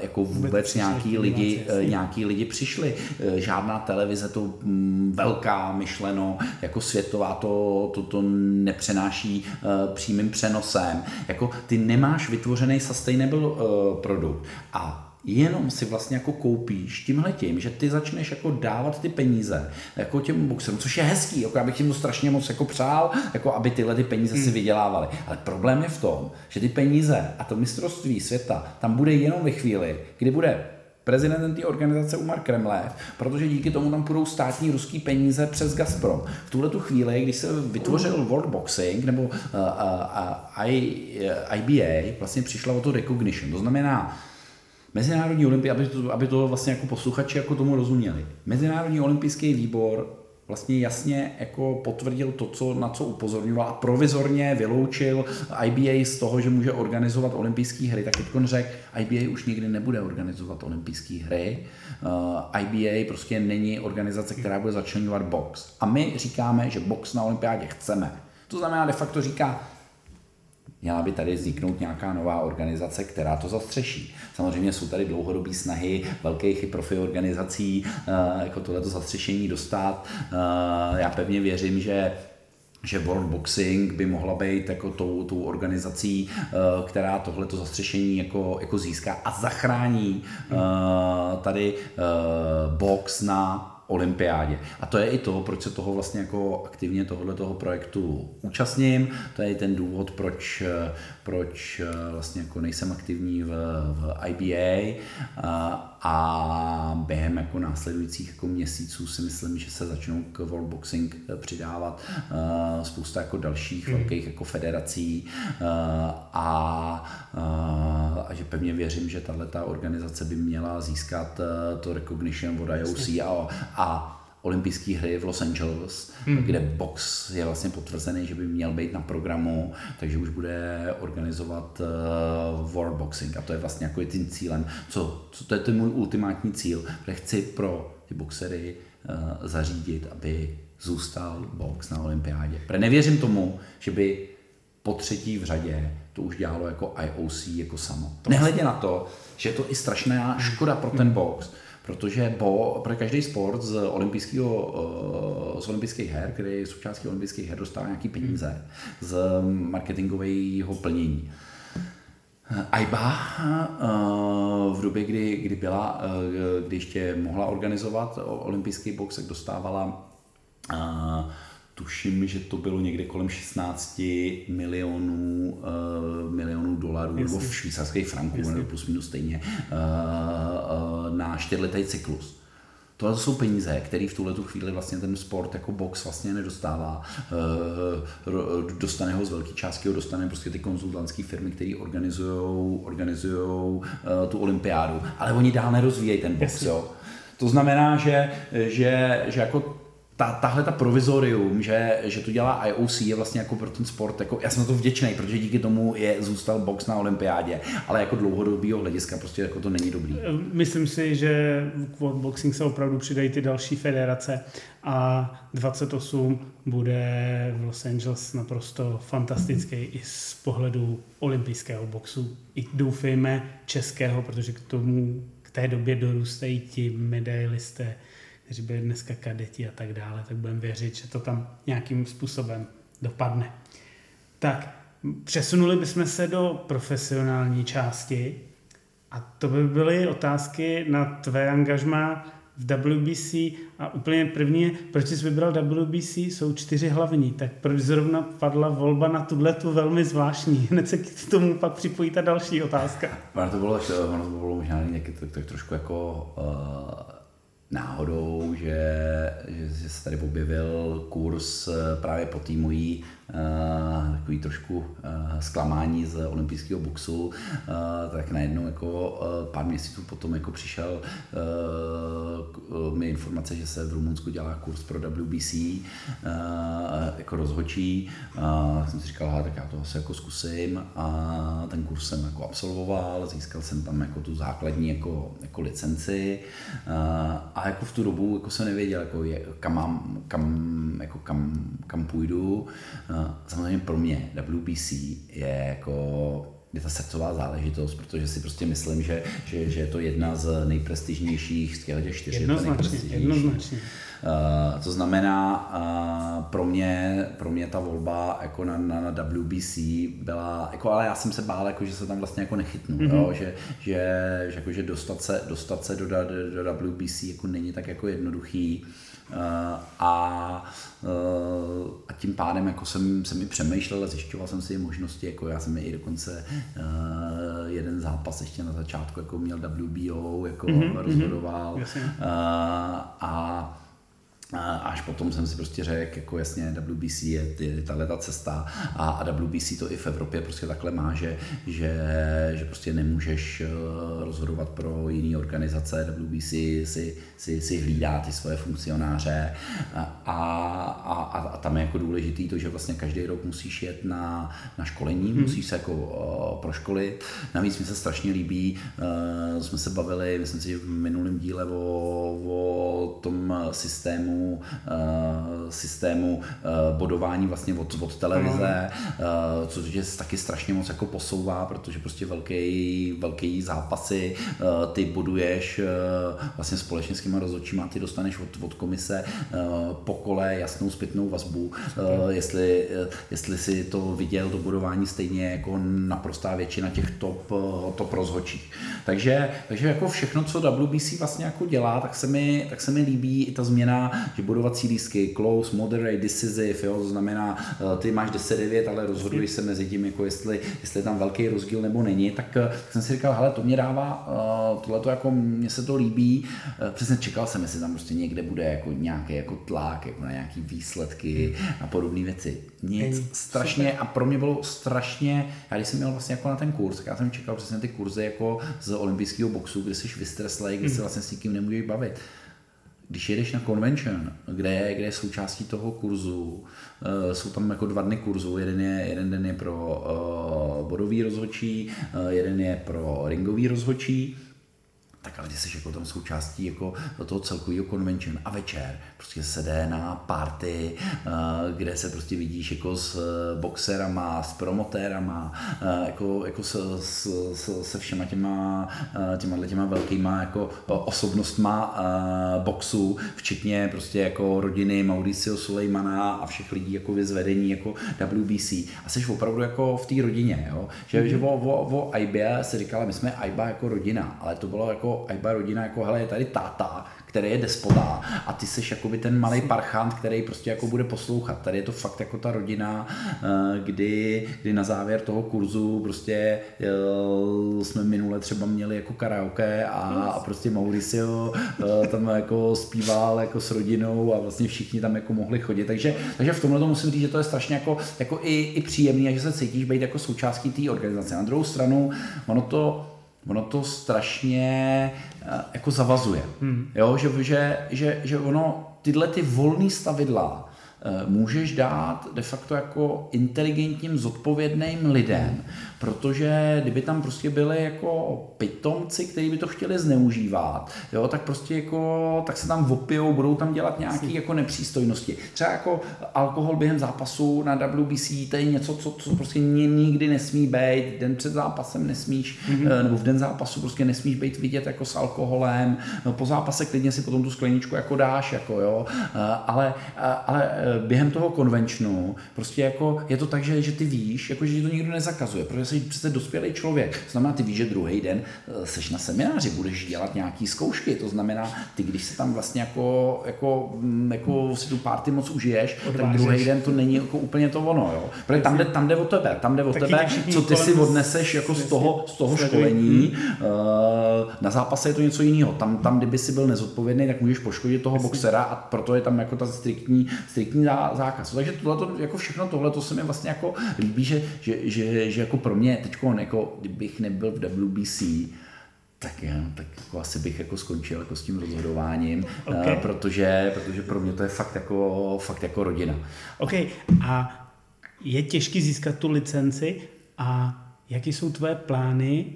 jako vůbec nějaký lidi, uh, nějaký lidi přišli. Uh, žádná televize to um, velká myšleno, jako světová to, to, to nepřenáší uh, přímým přenosem. Jako ty nemáš vytvořený sustainable uh, produkt. A jenom si vlastně jako koupíš tímhle tím, že ty začneš jako dávat ty peníze jako těm boxerům, což je hezký, jako já bych jim to strašně moc jako přál, jako aby tyhle ty peníze hmm. si vydělávali. Ale problém je v tom, že ty peníze a to mistrovství světa tam bude jenom ve chvíli, kdy bude prezidentem té organizace Umar Kremlev, protože díky tomu tam půjdou státní ruský peníze přes Gazprom. V tuhle tu chvíli, když se vytvořil World Boxing nebo uh, uh, uh, I, uh, IBA, vlastně přišla o to recognition. To znamená, Mezinárodní olympii, aby to, aby to vlastně jako posluchači jako tomu rozuměli. Mezinárodní olympijský výbor vlastně jasně jako potvrdil to, co, na co upozorňoval a provizorně vyloučil IBA z toho, že může organizovat olympijské hry, tak teď řekl, IBA už nikdy nebude organizovat olympijské hry. Uh, IBA prostě není organizace, která bude začlenovat box. A my říkáme, že box na olympiádě chceme. To znamená, de facto říká, Měla by tady vzniknout nějaká nová organizace, která to zastřeší. Samozřejmě jsou tady dlouhodobé snahy velkých i profi organizací eh, jako tohleto zastřešení dostat. Eh, já pevně věřím, že že World Boxing by mohla být jako tou, tou organizací, eh, která tohleto zastřešení jako, jako získá a zachrání tady box na olympiádě. A to je i to, proč se toho vlastně jako aktivně tohoto toho projektu účastním. To je i ten důvod, proč, proč vlastně jako nejsem aktivní v, v IBA a, a během jako následujících jako měsíců si myslím, že se začnou k World Boxing přidávat uh, spousta jako dalších mm. velkých jako federací uh, a, uh, a že pevně věřím, že tahle organizace by měla získat uh, to recognition od IOC a, a olympijské hry v Los Angeles, hmm. kde box je vlastně potvrzený, že by měl být na programu, takže už bude organizovat uh, World Boxing a to je vlastně jako tím cílem, co, co to je ten můj ultimátní cíl, protože chci pro ty boxery uh, zařídit, aby zůstal box na olympiádě. Protože nevěřím tomu, že by po třetí v řadě to už dělalo jako IOC jako samo. Nehledě na to, že je to i strašná škoda pro ten box, protože bo, pro každý sport z, olympijského, eh, z olympijských her, který je součástí olympijských her, dostává nějaký peníze z marketingového plnění. AIBA eh, v době, kdy, kdy byla, eh, kdy ještě mohla organizovat olympijský box, tak dostávala tuším, že to bylo někde kolem 16 milionů, uh, milionů dolarů Jasně. nebo v švýcarských franků, nebo plus minus stejně, uh, uh, na čtyřletý cyklus. To jsou peníze, které v tuhle chvíli vlastně ten sport jako box vlastně nedostává. Dostane ho z velké částky, ho dostane prostě ty konzultantské firmy, které organizují organizujou tu olympiádu. Ale oni dál nerozvíjejí ten box, jo. To znamená, že, že, že jako ta, tahle ta provizorium, že, že to dělá IOC, je vlastně jako pro ten sport, jako, já jsem na to vděčný, protože díky tomu je zůstal box na olympiádě, ale jako dlouhodobého hlediska prostě jako to není dobrý. Myslím si, že k boxing se opravdu přidají ty další federace a 28 bude v Los Angeles naprosto fantastický i z pohledu olympijského boxu. I doufejme českého, protože k tomu té době dorůstají ti medailisté, kteří byli dneska kadeti a tak dále, tak budeme věřit, že to tam nějakým způsobem dopadne. Tak, přesunuli bychom se do profesionální části a to by byly otázky na tvé angažma v WBC a úplně první proč jsi vybral WBC, jsou čtyři hlavní, tak proč zrovna padla volba na tuhle tu velmi zvláštní? Hned se k tomu pak připojí ta další otázka. Ono to bylo, ono to bylo možná někdy tak, tak trošku jako uh, náhodou, že, že se tady objevil kurz eh, právě po uh, takový trošku uh, zklamání z olympijského boxu, uh, tak najednou jako pár měsíců potom jako přišel mi informace, že se v Rumunsku dělá kurz pro WBC jako rozhočí. Jsem si říkal, tak já to asi jako zkusím a ten kurz jsem jako absolvoval, získal jsem tam jako tu základní jako, jako licenci a jako v tu dobu jako jsem nevěděl, jako je, kam, mám, kam, jako kam, kam půjdu. Uh, samozřejmě pro mě WBC je jako je ta srdcová záležitost, protože si prostě myslím, že, že, že je to jedna z nejprestižnějších z těch čtyř. Jednoznačně, jednoznačně. Uh, to znamená, uh, pro, mě, pro mě ta volba jako na, na, na WBC byla, jako, ale já jsem se bál, jako, že se tam vlastně jako nechytnu, mm-hmm. jo? Že, že, že, jako, že dostat se, dostat se do, do, do WBC jako není tak jako jednoduchý. Uh, Eh, a, eh, a tím pádem jako jsem, jsem i přemýšlel a zjišťoval jsem si možnosti, jako já jsem i dokonce eh, jeden zápas ještě na začátku jako měl WBO, jako mm-hmm, rozhodoval. Mm-hmm, a až potom jsem si prostě řekl, jako jasně WBC je, je tahle ta cesta a, a WBC to i v Evropě prostě takhle má, že, že, že prostě nemůžeš eh, rozhodovat pro jiné organizace, WBC si, si, si hlídá ty svoje funkcionáře a, a, a, a tam je jako důležitý to, že vlastně každý rok musíš jet na, na školení, hmm. musíš se jako uh, proškolit. Navíc mi se strašně líbí, uh, jsme se bavili, myslím si, v minulém díle o, o tom systému systému, systému eh, bodování vlastně od, od televize, uh, což je taky strašně moc jako posouvá, protože prostě velký, velký zápasy eh, ty boduješ vlastně společně s těma rozhodčíma, ty dostaneš od, od komise po kole jasnou zpětnou vazbu, jestli, jestli si to viděl, to bodování stejně jako naprostá většina těch top, top rozhodčích. Takže, takže jako všechno, co WBC vlastně jako dělá, tak se mi, tak se mi líbí i ta změna, že bodovací lístky, close, moderate, decisive, jo, to znamená, eh, ty máš 10-9, ale rozhoduješ se mezi tím, jako jestli, jestli je tam velký rozdíl nebo není, tak, tak eh, jsem si říkal, hele, to mě dává, eh, tohle to jako, mně se to líbí, přesně čekal jsem, jestli tam prostě někde bude jako nějaký jako tlak, jako na nějaký výsledky a podobné věci. Nic, Ej, strašně, super. a pro mě bylo strašně, já když jsem měl vlastně jako na ten kurz, tak já jsem čekal přesně ty kurzy jako z olympijského boxu, kde jsi vystreslej, kde se hmm. vlastně s nikým nemůžeš bavit když jedeš na convention, kde je, kde je součástí toho kurzu, uh, jsou tam jako dva dny kurzu, jeden, je, jeden den je pro uh, bodový rozhodčí, uh, jeden je pro ringový rozhodčí, tak ale ty jsi jako tam součástí jako toho celkového convention a večer prostě se jde na party, eh, kde se prostě vidíš jako s eh, boxerama, s promotérama, eh, jako, jako se, s, s, se všema těma, těma, těma velkýma jako osobnostma boxu, včetně prostě jako rodiny Mauricio Sulejmana a všech lidí jako vyzvedení jako WBC. A jsi opravdu jako v té rodině, jo? Že, mm-hmm. že o, o, o AIBA se říkala, my jsme AIBA jako rodina, ale to bylo jako AIBA rodina jako, hele, je tady táta, který je despota a ty seš jakoby ten malý parchant, který prostě jako bude poslouchat. Tady je to fakt jako ta rodina, eh, kdy, kdy na závěr toho kurzu prostě eh, jsme minule třeba měli jako karaoke a, a prostě Mauricio eh, tam jako zpíval jako s rodinou a vlastně všichni tam jako mohli chodit. Takže, takže v tomhle to musím říct, že to je strašně jako, jako i, i příjemný a že se cítíš být jako součástí té organizace. Na druhou stranu, ono to ono to strašně eh, jako zavazuje. Hmm. Jo, že, že, že, že ono tyhle ty volné stavidla Eh, můžeš dát de facto jako inteligentním, zodpovědným lidem, protože kdyby tam prostě byli jako pitomci, kteří by to chtěli zneužívat, jo, tak prostě jako, tak se tam vopijou, budou tam dělat nějaké jako nepřístojnosti. Třeba jako alkohol během zápasu na WBC, to je něco, co, co prostě nikdy nesmí být, den před zápasem nesmíš, mm-hmm. nebo v den zápasu prostě nesmíš být vidět jako s alkoholem, no, po zápase klidně si potom tu skleničku jako dáš, jako jo, eh, ale, ale během toho konvenčnu prostě jako je to tak, že, že ty víš, jako, že ti to nikdo nezakazuje, protože jsi přece dospělý člověk. To znamená, ty víš, že druhý den eh, seš na semináři, budeš dělat nějaký zkoušky, to znamená, ty když se tam vlastně jako, jako, mm, jako si tu party moc užiješ, Odvážeš. tak druhý den to není jako úplně to ono, jo. Protože tam jde, tam jde o tebe, tam jde o Taky tebe, co ty si odneseš jako z toho, z toho školení. Hmm. Na zápase je to něco jiného. Tam, tam, kdyby si byl nezodpovědný, tak můžeš poškodit toho boxera a proto je tam jako ta striktní, striktní zákaz. Takže tohle, jako všechno tohle, to se mi vlastně jako líbí, že, že, že, že jako pro mě teď, jako, kdybych nebyl v WBC, tak, já, tak jako asi bych jako skončil jako s tím rozhodováním, okay. uh, protože, protože pro mě to je fakt jako, fakt jako rodina. OK. A je těžké získat tu licenci a jaké jsou tvoje plány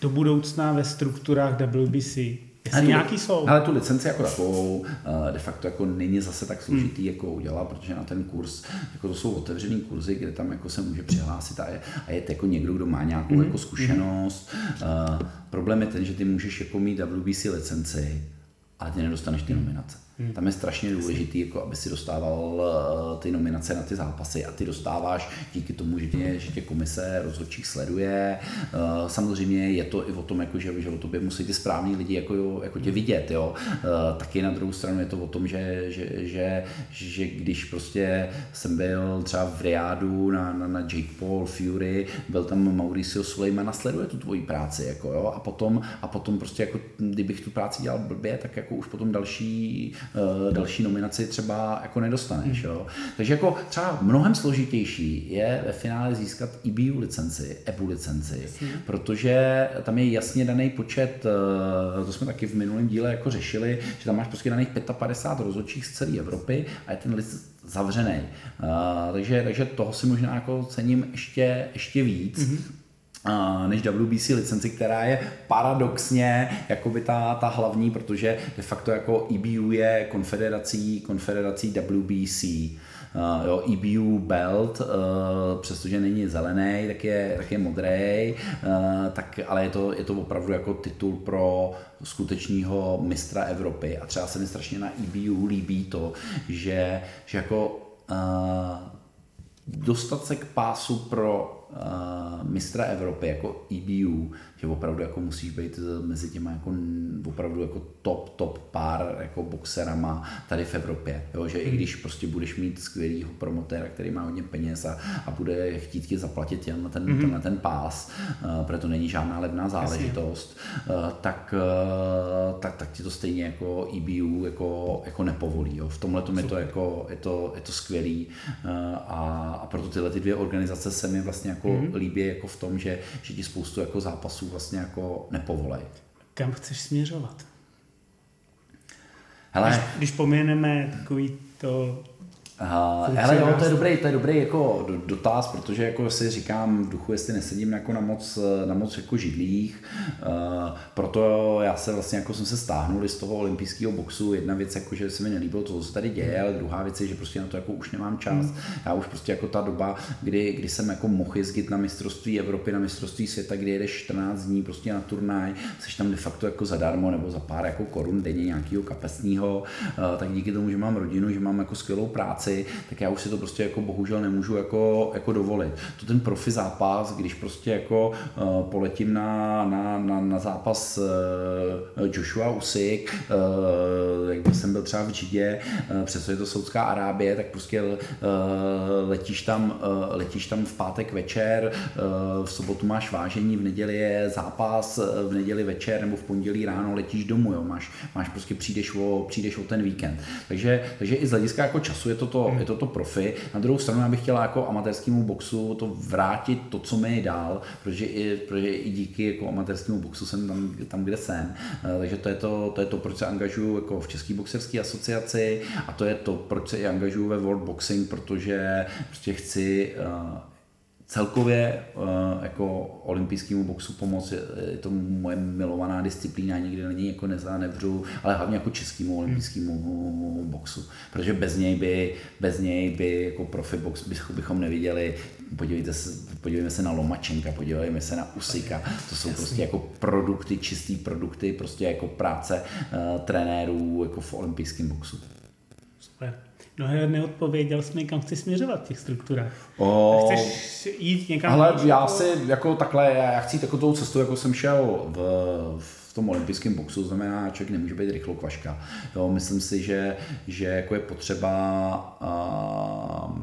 do budoucna ve strukturách WBC? Jestli ale nějaký jsou. Ale tu licenci jako takovou eh, de facto jako není zase tak složitý hmm. jako udělat, protože na ten kurz, jako to jsou otevřený kurzy, kde tam jako se může přihlásit a je, a je jako někdo, kdo má nějakou hmm. jako zkušenost. Hmm. Uh, problém je ten, že ty můžeš jako mít WBC licenci, ale ty nedostaneš ty nominace. Hmm. Tam je strašně důležitý, jako aby si dostával uh, ty nominace na ty zápasy a ty dostáváš díky tomu, že tě, že tě komise rozhodčích sleduje. Uh, samozřejmě je to i o tom, jako, že, že o tobě musí ty správní lidi jako, jako tě vidět. Jo? Uh, taky na druhou stranu je to o tom, že, že, že, že když prostě jsem byl třeba v Riádu na, na, na Jake Paul, Fury, byl tam Mauricio Suleiman a sleduje tu tvoji práci. Jako, jo? A, potom, a potom prostě jako, kdybych tu práci dělal blbě, tak jako už potom další Eh, další nominaci třeba jako nedostaneš. Jo? Takže jako třeba mnohem složitější je ve finále získat EBU licenci, EBU licenci, protože tam je jasně daný počet, eh, to jsme taky v minulém díle jako řešili, že tam máš prostě daných 55 rozhodčích z celé Evropy a je ten list zavřený. Uh, takže, takže toho si možná jako cením ještě, ještě víc. Mm-hmm než WBC licenci, která je paradoxně jakoby ta, ta hlavní, protože de facto jako EBU je konfederací, konfederací WBC. Uh, jo, EBU belt, uh, přestože není zelený, tak je, tak je modrý, uh, tak, ale je to, je to opravdu jako titul pro skutečního mistra Evropy a třeba se mi strašně na EBU líbí to, že, že jako uh, dostat se k pásu pro mistra Evropy jako EBU že opravdu jako musíš být mezi těma jako opravdu jako top, top pár jako boxerama tady v Evropě, jo? že hmm. i když prostě budeš mít skvělýho promotéra, který má hodně peněz a, a bude chtít ti zaplatit jen na ten, hmm. ten, ten pás, uh, protože to není žádná levná záležitost, uh, tak, uh, tak, tak ti to stejně jako EBU jako, jako nepovolí. Jo? V tomhle tom je to, jako, je, to, je to skvělý uh, a, a proto tyhle ty dvě organizace se mi vlastně jako hmm. líbí jako v tom, že, že ti spoustu jako zápasů vlastně jako nepovolej. Kam chceš směřovat? Hele, když, když poměneme takový to Uh, ale jo, to je dobrý, to je dobrý jako dotaz, protože jako si říkám v duchu, jestli nesedím jako na moc, na moc jako židlích, uh, proto já se vlastně jako jsem se stáhnul z toho olympijského boxu, jedna věc jako, že se mi nelíbilo to, co se tady děje, ale druhá věc je, že prostě na to jako už nemám čas. Hmm. Já už prostě jako ta doba, kdy, kdy jsem jako mohl jezdit na mistrovství Evropy, na mistrovství světa, kdy jedeš 14 dní prostě na turnaj, jsi tam de facto jako zadarmo nebo za pár jako korun denně nějakého kapesního, uh, tak díky tomu, že mám rodinu, že mám jako skvělou práci, práci, tak já už si to prostě jako bohužel nemůžu jako, jako dovolit. To ten profi zápas, když prostě jako uh, poletím na, na, na, na zápas uh, Joshua Usyk, uh, jak jsem byl třeba v Džidě, uh, přestože je to Saudská Arábie, tak prostě letíš tam, letíš tam v pátek večer, v sobotu máš vážení, v neděli je zápas, v neděli večer nebo v pondělí ráno letíš domů, jo? Máš, máš prostě přijdeš o, přijdeš o ten víkend. Takže, takže i z hlediska jako času je to to, hmm. je to to profi. Na druhou stranu já bych chtěla jako amatérskému boxu to vrátit to, co mi dál, protože i, protože i díky jako amatérskému boxu jsem tam, tam kde jsem. Eh, takže to je to, to, je to proč se angažuju jako v České boxerské asociaci a to je to, proč se i angažuju ve World Boxing, protože prostě chci uh, celkově uh, jako olympijskému boxu pomoct, je, je to moje milovaná disciplína, nikdy není jako nezánevřu, ale hlavně jako českému olympijskému boxu, protože bez něj by, bez něj by jako profi box bychom neviděli, podívejte se, podívejme se na Lomačenka, podívejme se na Usika, to jsou prostě jako produkty, čistý produkty, prostě jako práce uh, trenérů jako v olympijském boxu. No neodpověděl jsi mi, kam chci směřovat v těch strukturách. O... Chceš jít někam? Ale já si jako takhle, já chci takovou cestu, jako jsem šel v, v tom olympijském boxu, znamená, člověk nemůže být rychlo kvaška. Jo, myslím si, že, že jako je potřeba uh,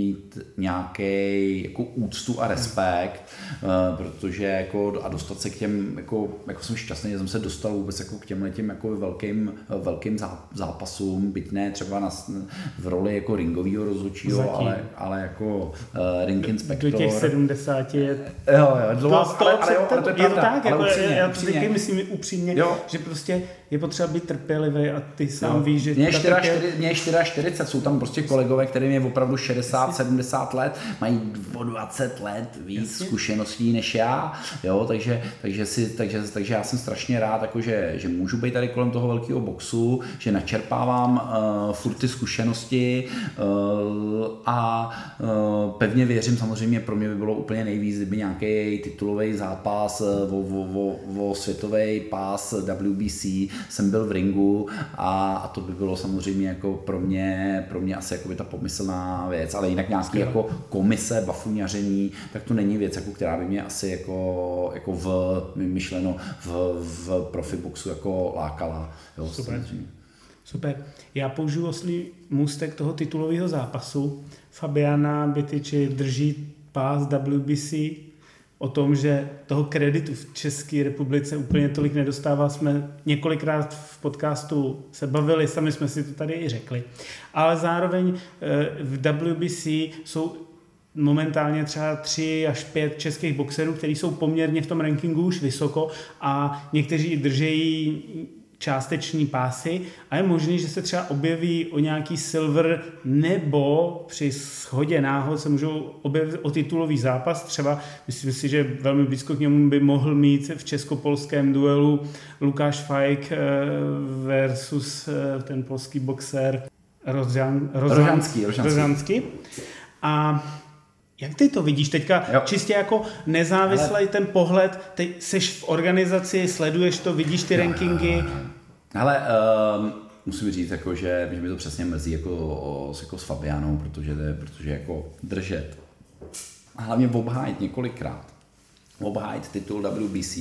mít nějaký jako úctu a respekt, uh, protože jako a dostat se k těm, jako, jako jsem šťastný, že jsem se dostal vůbec jako k těm těm jako velkým, velkým zápasům, byť ne třeba na, v roli jako ringového rozhodčího, ale, ale jako uh, ring inspektor. Do těch 70 je... Jo, jo, dlouho, to, ale, ale, jo, ale to je, je to tak, ale jako, upřímně, já, upřímně. myslím upřímně, jo. že prostě je potřeba být trpělivý a ty sám jo. víš, že... Mě je 44, 44, jsou tam prostě kolegové, kterým je opravdu 60, 70 let, mají o 20 let víc Jasně. zkušeností než já, jo, takže, takže, si, takže, takže já jsem strašně rád, jako že, že můžu být tady kolem toho velkého boxu, že načerpávám uh, furt ty zkušenosti uh, a uh, pevně věřím, samozřejmě pro mě by bylo úplně nejvíc, kdyby nějaký titulový zápas o, o, o, o světový pás WBC jsem byl v ringu a, a to by bylo samozřejmě jako pro mě, pro mě asi jako by ta pomyslná věc, ale jinak nějaký jako komise, bafuňaření, tak to není věc, jako, která by mě asi jako, jako v, myšleno v, v profiboxu jako lákala. Jo, Super. Samozřejmě. Super. Já použiju oslý můstek toho titulového zápasu. Fabiana Bytyči drží pás WBC o tom, že toho kreditu v České republice úplně tolik nedostává. Jsme několikrát v podcastu se bavili, sami jsme si to tady i řekli. Ale zároveň eh, v WBC jsou momentálně třeba tři až pět českých boxerů, kteří jsou poměrně v tom rankingu už vysoko a někteří držejí částeční pásy a je možný, že se třeba objeví o nějaký silver nebo při shodě náhod se můžou objevit o titulový zápas. Třeba myslím si, že velmi blízko k němu by mohl mít v českopolském duelu Lukáš Fajk eh, versus eh, ten polský boxer Rozžan, Rozžan, Rožanský, Rožanský. Rožanský. A jak ty to vidíš teďka? Jo. Čistě jako nezávislý ten pohled, teď jsi v organizaci, sleduješ to, vidíš ty jo, rankingy? Ale um, musím říct, jako, že, že mi to přesně mrzí jako, jako s Fabianou, protože, protože jako držet a hlavně obhájit několikrát, obhájit titul WBC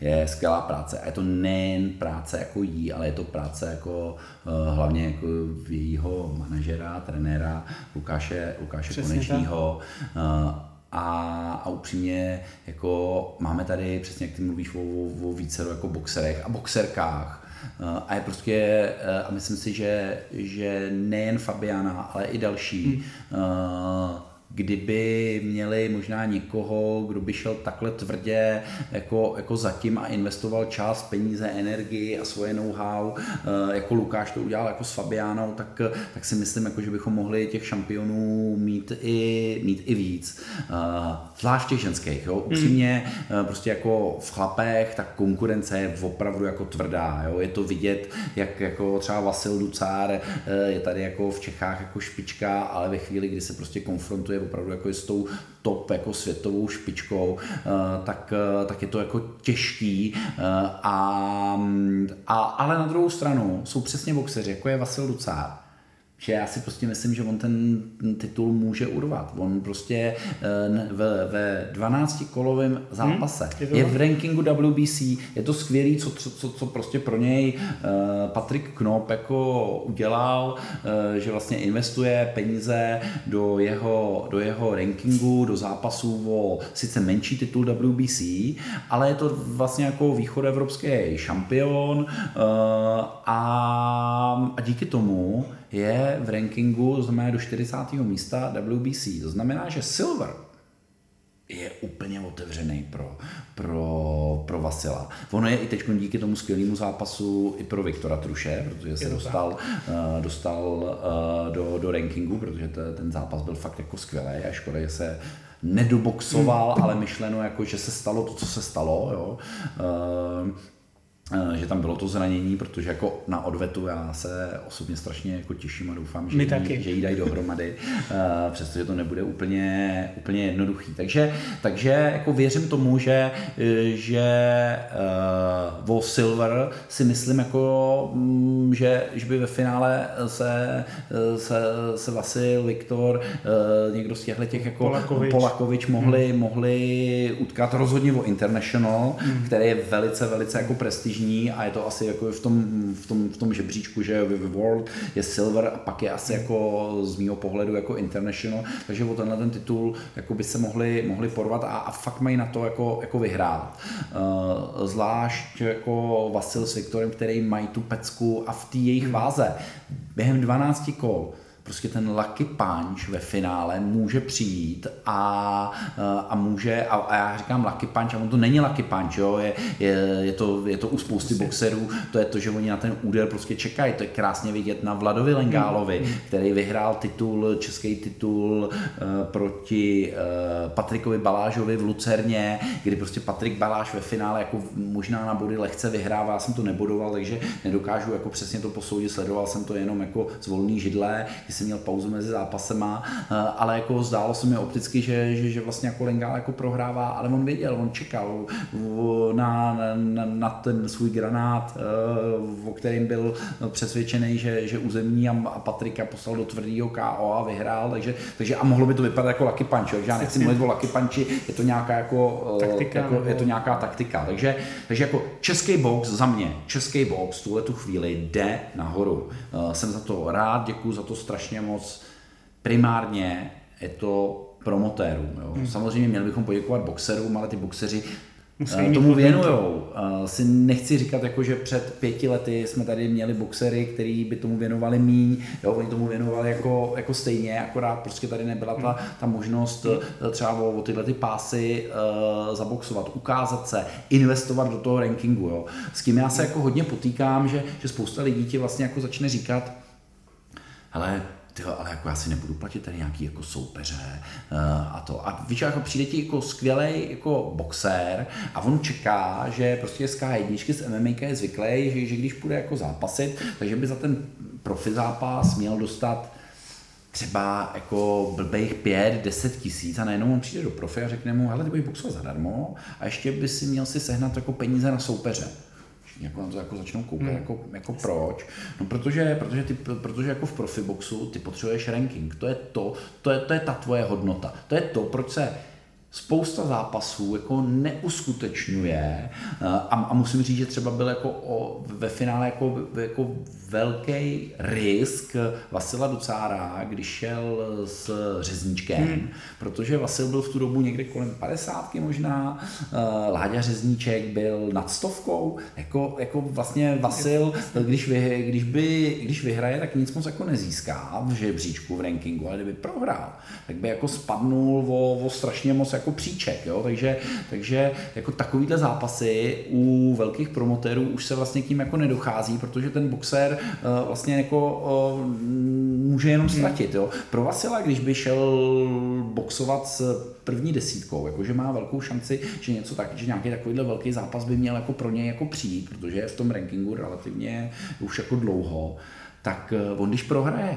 je skvělá práce. A je to nejen práce jako jí, ale je to práce jako uh, hlavně jako jejího manažera, trenéra Lukáše, Lukáše Konečního. Uh, a, a upřímně jako máme tady, přesně jak ty mluvíš o, o, o více jako boxerech a boxerkách, a je prostě, a myslím si, že, že nejen Fabiana, ale i další hmm kdyby měli možná někoho, kdo by šel takhle tvrdě jako, jako zatím a investoval čas, peníze, energii a svoje know-how, eh, jako Lukáš to udělal jako s Fabiánou, tak, tak si myslím, jako, že bychom mohli těch šampionů mít i, mít i víc. Eh, zvlášť těch ženských, jo? upřímně, hmm. prostě jako v chlapech, tak konkurence je opravdu jako tvrdá, jo? je to vidět, jak jako třeba Vasil Ducár je tady jako v Čechách jako špička, ale ve chvíli, kdy se prostě konfrontuje opravdu jako s tou top jako světovou špičkou, eh, tak, eh, tak je to jako těžký. Eh, a, a, ale na druhou stranu jsou přesně boxeři, jako je Vasil Lucár, že já si prostě myslím, že on ten titul může urvat. On prostě ve, ve 12-kolovém zápase hmm, je v rankingu WBC, je to skvělý, co, co, co prostě pro něj Patrik Knop jako udělal, že vlastně investuje peníze do jeho, do jeho rankingu, do zápasů o sice menší titul WBC, ale je to vlastně jako východoevropský šampion a, a díky tomu je v rankingu, to znamená do 40. místa WBC. To znamená, že Silver je úplně otevřený pro, pro, pro Vasila. Ono je i teď díky tomu skvělému zápasu i pro Viktora Truše, protože se dostal, uh, dostal uh, do, do rankingu, protože to, ten zápas byl fakt jako skvělý a škoda, že se nedoboxoval, hmm. ale myšleno jako, že se stalo to, co se stalo. Jo. Uh, že tam bylo to zranění, protože jako na odvetu já se osobně strašně jako těším a doufám, že, jí, že jí dají dohromady, eh, přestože to nebude úplně, úplně jednoduchý. Takže, takže jako věřím tomu, že, že uh, o Silver si myslím, jako, mm, že, že by ve finále se, se, se Vasil, Viktor, uh, někdo z těchto těch jako Polakovič, Polakovič mohli, hmm. mohli utkat rozhodně o International, hmm. který je velice, velice jako prestižní prestižní a je to asi jako v tom, v tom, v tom žebříčku, že v World je Silver a pak je asi jako z mého pohledu jako International, takže o tenhle ten titul jako by se mohli, mohli porvat a, a fakt mají na to jako, jako vyhrát. Uh, zvlášť jako Vasil s Viktorem, který mají tu pecku a v té jejich váze během 12 kol prostě ten lucky punch ve finále může přijít a, eh, a může, a, a já říkám lucky punch, a on to není lucky punch, jo, je, je, je, to, je to u spousty boxerů, to je to, že oni na ten úder prostě čekají, to je krásně vidět na Vladovi Lengálovi, mm. který vyhrál titul, český titul uh, proti uh, Patrikovi Balážovi v Lucerně, kdy prostě Patrik Baláš ve finále jako možná na body lehce vyhrává, já jsem to nebodoval, takže nedokážu jako přesně to posoudit, sledoval jsem to jenom jako z volný židle, jsem měl pauzu mezi zápasema, eh, ale jako zdálo se mi opticky, že, že, že vlastně jako Lengál jako prohrává, ale on věděl, on čekal na, na, na ten svůj granát, eh, o kterým byl přesvědčený, že, že uzemní a, a Patrika poslal do tvrdého KO a vyhrál, takže, takže a mohlo by to vypadat jako Lucky Punch, že já nechci mluvit o Lucky Punchi, je to nějaká jako, eh, taktika, jako je to nějaká taktika, takže, takže jako český box za mě, český box tuhle tu chvíli jde nahoru. Jsem za to rád, děkuji za to strašně strašně moc. Primárně je to promotérům. Jo. Hmm. Samozřejmě měli bychom poděkovat boxerům, ale ty boxeři Musí eh, tomu věnujou. Uh, si nechci říkat, jako, že před pěti lety jsme tady měli boxery, který by tomu věnovali míň, jo, oni tomu věnovali jako, jako stejně, akorát prostě tady nebyla ta, hmm. ta možnost hmm. třeba o, o tyhle ty pásy uh, zaboxovat, ukázat se, investovat do toho rankingu. Jo. S tím já se jako hodně potýkám, že, že spousta lidí ti vlastně jako začne říkat, ale tyjo, ale jako já si nebudu platit tady nějaký jako soupeře uh, a to. A víš, jako přijde ti jako skvělý jako boxer a on čeká, že prostě z K1 z MMA je zvyklý, že, že když půjde jako zápasit, takže by za ten profi zápas měl dostat třeba jako blbejch 5-10 tisíc a najednou on přijde do profi a řekne mu, hele, ty budeš boxovat zadarmo a ještě by si měl si sehnat jako peníze na soupeře jako na to jako začnou koukat, hmm. jako, jako proč? No protože, protože, ty, protože jako v profiboxu ty potřebuješ ranking, to je to, to je, to je ta tvoje hodnota, to je to, proč se spousta zápasů jako neuskutečňuje a, a musím říct, že třeba byl jako o, ve finále jako, jako velký risk Vasila Ducára, když šel s Řezníčkem, hmm. protože Vasil byl v tu dobu někde kolem 50 možná, Láďa Řezníček byl nad stovkou, jako, jako vlastně Vasil, když, vy, když, by, když vyhraje, tak nic moc jako nezíská v žebříčku, v rankingu, ale kdyby prohrál, tak by jako spadnul o, o strašně moc jako příček, jo? takže, takže jako takovýhle zápasy u velkých promotérů už se vlastně k tím jako nedochází, protože ten boxer uh, vlastně jako uh, může jenom hmm. ztratit. Jo? Pro Vasila, když by šel boxovat s první desítkou, jakože má velkou šanci, že něco tak, že nějaký takovýhle velký zápas by měl jako pro něj jako přijít, protože je v tom rankingu relativně už jako dlouho, tak eh, on když prohraje,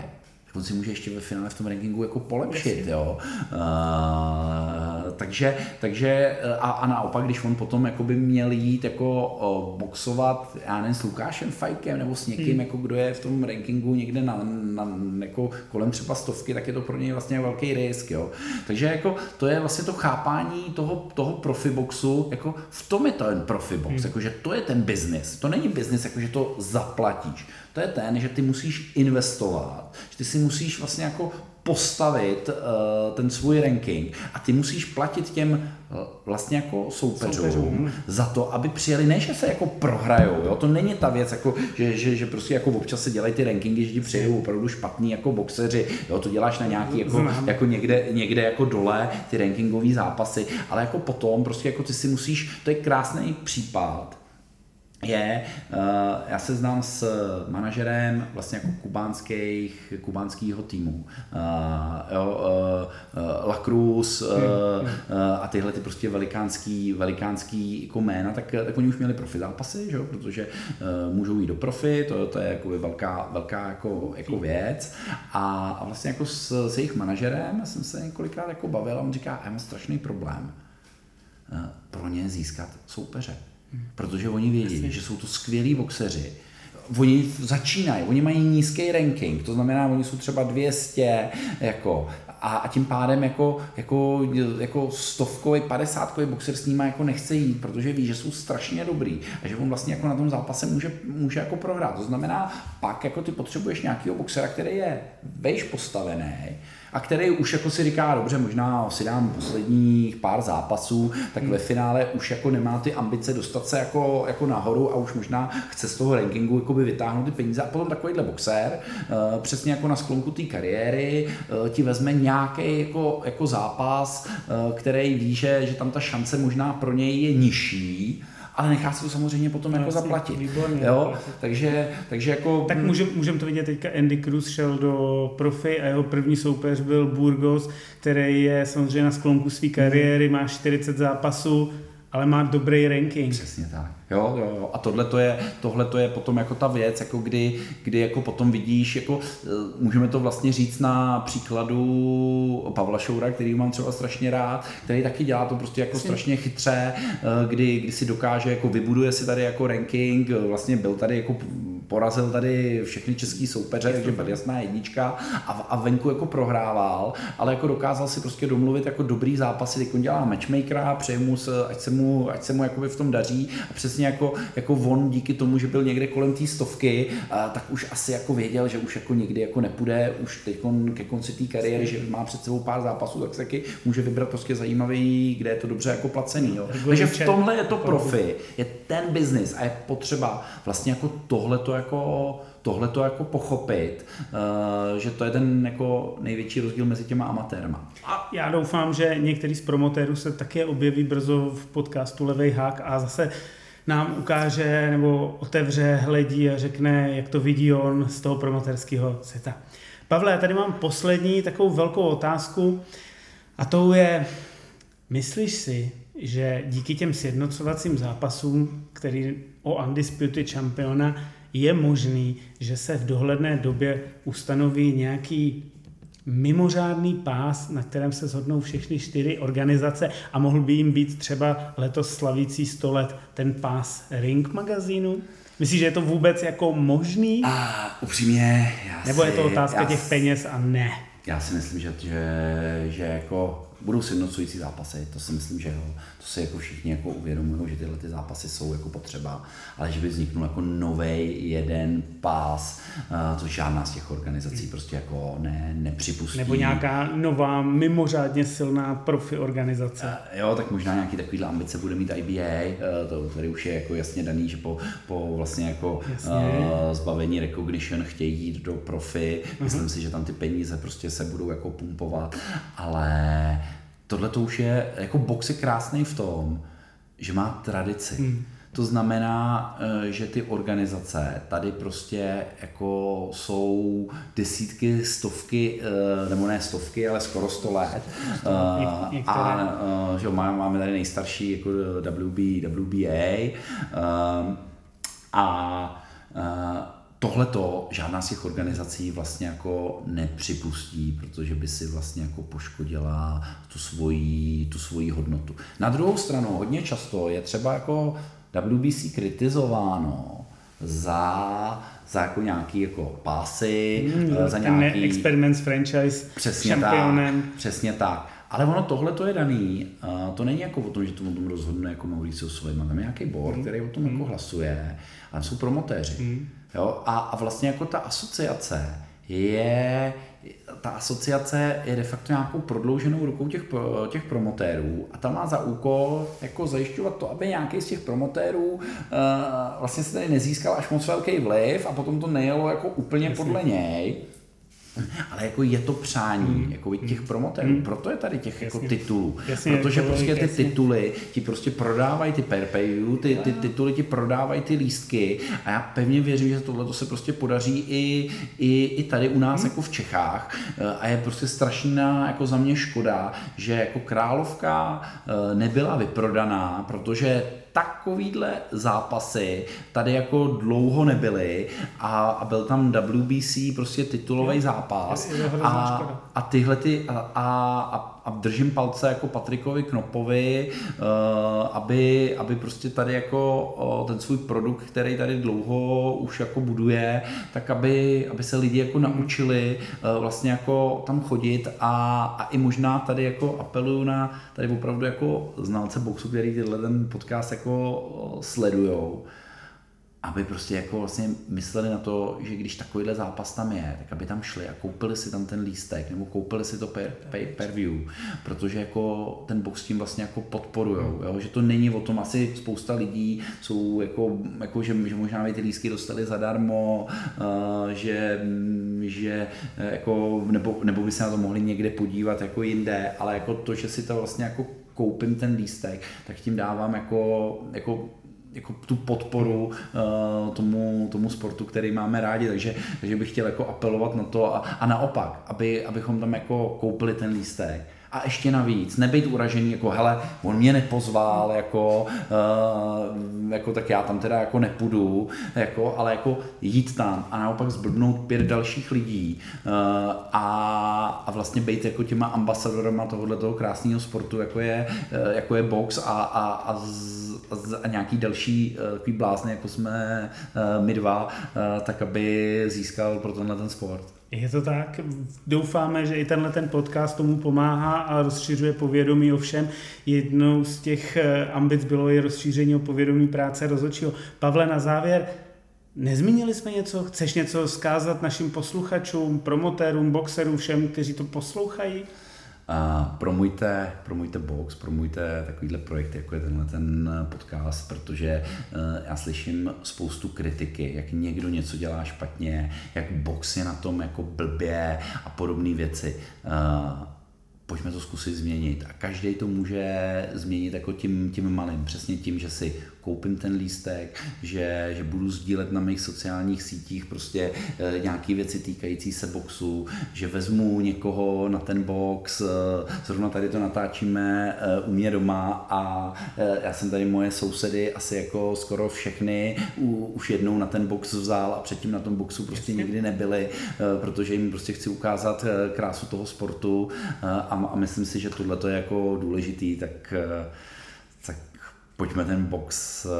on si může ještě ve finále v tom rankingu jako polepšit, jo. Uh, takže, takže eh, a, a, naopak, když on potom jako by měl jít jako boxovat, já nevím, s Lukášem Fajkem nebo s někým, hmm. jako kdo je v tom rankingu někde na, na, jako kolem třeba stovky, tak je to pro něj vlastně velký risk, jo. Takže jako to je vlastně to chápání toho, toho profiboxu, jako v tom je ten profibox, hmm. jakože to je ten business. To není business, jakože to zaplatíš to je ten, že ty musíš investovat, že ty si musíš vlastně jako postavit uh, ten svůj ranking. A ty musíš platit těm uh, vlastně jako soupeřům, soupeřům. za to, aby přijeli, ne, že se jako prohrajou, jo? to není ta věc, jako, že, že, že prostě jako občas se dělají ty rankingy, že ti přijedou opravdu špatný jako boxeři, jo? to děláš na nějaký jako, jako někde, někde jako dole ty rankingové zápasy, ale jako potom prostě jako ty si musíš, to je krásný případ, je, uh, já se znám s manažerem vlastně jako kubánských, kubánského týmu. Uh, jo, uh, La Cruz uh, uh, a tyhle ty prostě velikánský, velikánský jako jména, tak, tak oni už měli profi zápasy, že jo, protože můžou jít do profi, to, to je jako velká, velká jako, jako věc. A, a vlastně jako s, s jejich manažerem jsem se několikrát jako bavil a on říká, já mám strašný problém pro ně získat soupeře Protože oni vědí, že jsou to skvělí boxeři. Oni začínají, oni mají nízký ranking, to znamená, oni jsou třeba 200, jako, a, a tím pádem jako, jako, jako stovkový, padesátkový boxer s nimi jako nechce jít, protože ví, že jsou strašně dobrý a že on vlastně jako na tom zápase může, může jako prohrát. To znamená, pak jako ty potřebuješ nějakého boxera, který je vejš postavený, a který už jako si říká, dobře, možná si dám posledních pár zápasů, tak hmm. ve finále už jako nemá ty ambice dostat se jako, jako nahoru a už možná chce z toho rankingu jako by vytáhnout ty peníze. A potom takovýhle boxer, uh, přesně jako na sklonku té kariéry, uh, ti vezme nějaký jako, jako zápas, uh, který ví, že, že tam ta šance možná pro něj je nižší, ale nechá se to samozřejmě potom no, jako zaplatit. Výborně, jo? Takže, takže jako... Tak můžeme můžem to vidět teďka, Andy Cruz šel do profi a jeho první soupeř byl Burgos, který je samozřejmě na sklonku své kariéry, má 40 zápasů, ale má dobrý ranking. Přesně tak. Jo, jo, jo. A tohle to je, tohle to je potom jako ta věc, jako kdy, kdy jako potom vidíš, jako eh, můžeme to vlastně říct na příkladu Pavla Šoura, který mám třeba strašně rád, který taky dělá to prostě jako strašně chytře, eh, kdy, kdy si dokáže, jako vybuduje si tady jako ranking, vlastně byl tady jako porazil tady všechny český soupeře, takže byl jasná jednička a, a venku jako prohrával, ale jako dokázal si prostě domluvit jako dobrý zápasy, teď on dělá matchmakera, přeje mu, ať se mu, ať se mu jakoby v tom daří a přesně jako, jako on díky tomu, že byl někde kolem té stovky, a, tak už asi jako věděl, že už jako někdy jako nepůjde, už teď ke konci té kariéry, že má před sebou pár zápasů, tak se taky může vybrat prostě zajímavý, kde je to dobře jako placený. Jo. Takže v tomhle je to profi, je ten biznis a je potřeba vlastně jako tohle to jako tohle to jako pochopit, uh, že to je ten jako největší rozdíl mezi těma amatérma. A já doufám, že některý z promotérů se také objeví brzo v podcastu Levej hák a zase nám ukáže nebo otevře, hledí a řekne, jak to vidí on z toho promoterského světa. Pavle, já tady mám poslední takovou velkou otázku a to je, myslíš si, že díky těm sjednocovacím zápasům, který o Undisputed Championa je možný, že se v dohledné době ustanoví nějaký mimořádný pás, na kterém se shodnou všechny čtyři organizace a mohl by jim být třeba letos slavící 100 let ten pás Ring magazínu? Myslíš, že je to vůbec jako možný? A upřímně, já Nebo si, je to otázka těch peněz a ne? Já si myslím, že, že, že jako budou sjednocující zápasy, to si myslím, že jo, to si jako všichni jako uvědomují, že tyhle ty zápasy jsou jako potřeba, ale že by vzniknul jako nový jeden pás, uh, což žádná z těch organizací prostě jako ne, nepřipustí. Nebo nějaká nová mimořádně silná profi organizace. Uh, jo, tak možná nějaký takovýhle ambice bude mít IBA, eh, to tady už je jako jasně daný, že po, po vlastně jako jasně. zbavení recognition chtějí jít do profi, myslím si, že tam ty peníze prostě se budou jako pumpovat, ale tohle to už je, jako box je krásný v tom, že má tradici. Hmm. To znamená, eh, že ty organizace tady prostě jako jsou desítky, stovky, eh, nebo ne stovky, ale skoro sto let. Eh, a že máme tady nejstarší jako WB, WBA a tohle to žádná z těch organizací vlastně jako nepřipustí, protože by si vlastně jako poškodila tu svoji, tu svoji hodnotu. Na druhou stranu hodně často je třeba jako WBC kritizováno za, za jako nějaký jako pásy, mm, za nějaký... Experiments franchise přesně šampionem. Tak, přesně tak. Ale ono tohle to je daný, uh, to není jako o tom, že to o tom rozhodne jako Mauricio Sullivan, tam je nějaký board, mm. který o tom mm. jako hlasuje, a jsou promotéři. Mm. Jo? A, a vlastně jako ta asociace je ta asociace je de facto nějakou prodlouženou rukou těch, těch promotérů a ta má za úkol jako zajišťovat to, aby nějaký z těch promotérů uh, vlastně se tady nezískal až moc velký vliv a potom to nejelo jako úplně Jasně. podle něj. Ale jako je to přání mm. jako těch promotérů, mm. proto je tady těch jako titulů. Jasně, Protože jako, prostě ty jasně. tituly ti prostě prodávají ty perpeju, ty, ty tituly ti prodávají ty lístky a já pevně věřím, že tohle se prostě podaří i, i, i tady u nás mm. jako v Čechách a je prostě strašná jako za mě škoda, že jako královka eh, nebyla vyprodaná, protože takovýhle zápasy tady jako dlouho nebyly a, a byl tam WBC prostě titulový zápas a, a tyhle ty a, a, a držím palce jako Patrikovi Knopovi, uh, aby, aby prostě tady jako uh, ten svůj produkt, který tady dlouho už jako buduje, tak aby, aby se lidi jako naučili uh, vlastně jako tam chodit a, a i možná tady jako apeluju na tady opravdu jako znalce boxu, který tenhle ten podcast jako sledujou, aby prostě jako vlastně mysleli na to, že když takovýhle zápas tam je, tak aby tam šli a koupili si tam ten lístek nebo koupili si to per, pay per view, protože jako ten box tím vlastně jako podporujou, jo? že to není o tom, asi spousta lidí jsou jako, jako že, že možná by ty lístky dostali zadarmo, uh, že, že jako, nebo, nebo by se na to mohli někde podívat jako jinde, ale jako to, že si to vlastně jako koupím ten lístek, tak tím dávám jako, jako jako tu podporu uh, tomu, tomu sportu, který máme rádi, takže, takže bych chtěl jako apelovat na to a, a naopak, aby, abychom tam jako koupili ten lístek. A ještě navíc, nebejt uražený, jako hele, on mě nepozval, jako, uh, jako tak já tam teda jako nepůjdu, jako, ale jako jít tam a naopak zblbnout pět dalších lidí uh, a, a vlastně být jako těma ambasadorama tohohle toho krásného sportu, jako je, uh, jako je box a, a, a, z, a nějaký další uh, takový blázny, jako jsme uh, my dva, uh, tak aby získal pro tenhle ten sport. Je to tak. Doufáme, že i tenhle ten podcast tomu pomáhá a rozšiřuje povědomí o všem. Jednou z těch eh, ambic bylo i rozšíření o povědomí práce rozhodčího. Pavle, na závěr, nezmínili jsme něco? Chceš něco zkázat našim posluchačům, promotérům, boxerům, všem, kteří to poslouchají? Promujte, promujte box, promujte takovýhle projekty, jako je tenhle ten podcast, protože eh, já slyším spoustu kritiky, jak někdo něco dělá špatně, jak box je na tom jako blbě a podobné věci. Eh, pojďme to zkusit změnit. A každý to může změnit jako tím, tím malým, přesně tím, že si koupím ten lístek, že, že budu sdílet na mých sociálních sítích prostě e, nějaké věci týkající se boxu, že vezmu někoho na ten box, e, zrovna tady to natáčíme e, u mě doma a já jsem tady moje sousedy asi jako skoro všechny u, už jednou na ten box vzal a předtím na tom boxu prostě nikdy nebyli, protože jim prostě chci ukázat krásu toho sportu a, a myslím si, že tohle je jako důležitý, tak pojďme ten box uh,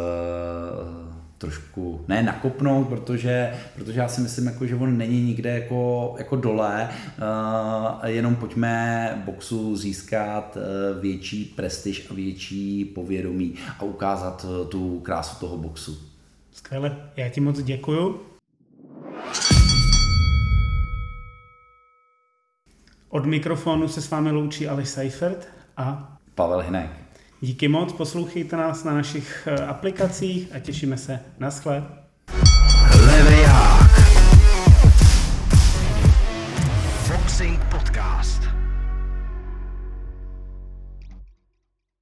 trošku, ne nakopnout, protože, protože já si myslím, jako, že on není nikde jako, jako dole, uh, jenom pojďme boxu získat uh, větší prestiž a větší povědomí a ukázat uh, tu krásu toho boxu. Skvěle, já ti moc děkuju. Od mikrofonu se s vámi loučí Aleš Seifert a Pavel Hinek. Díky moc, poslouchejte nás na našich eh, aplikacích a těšíme se na sklep.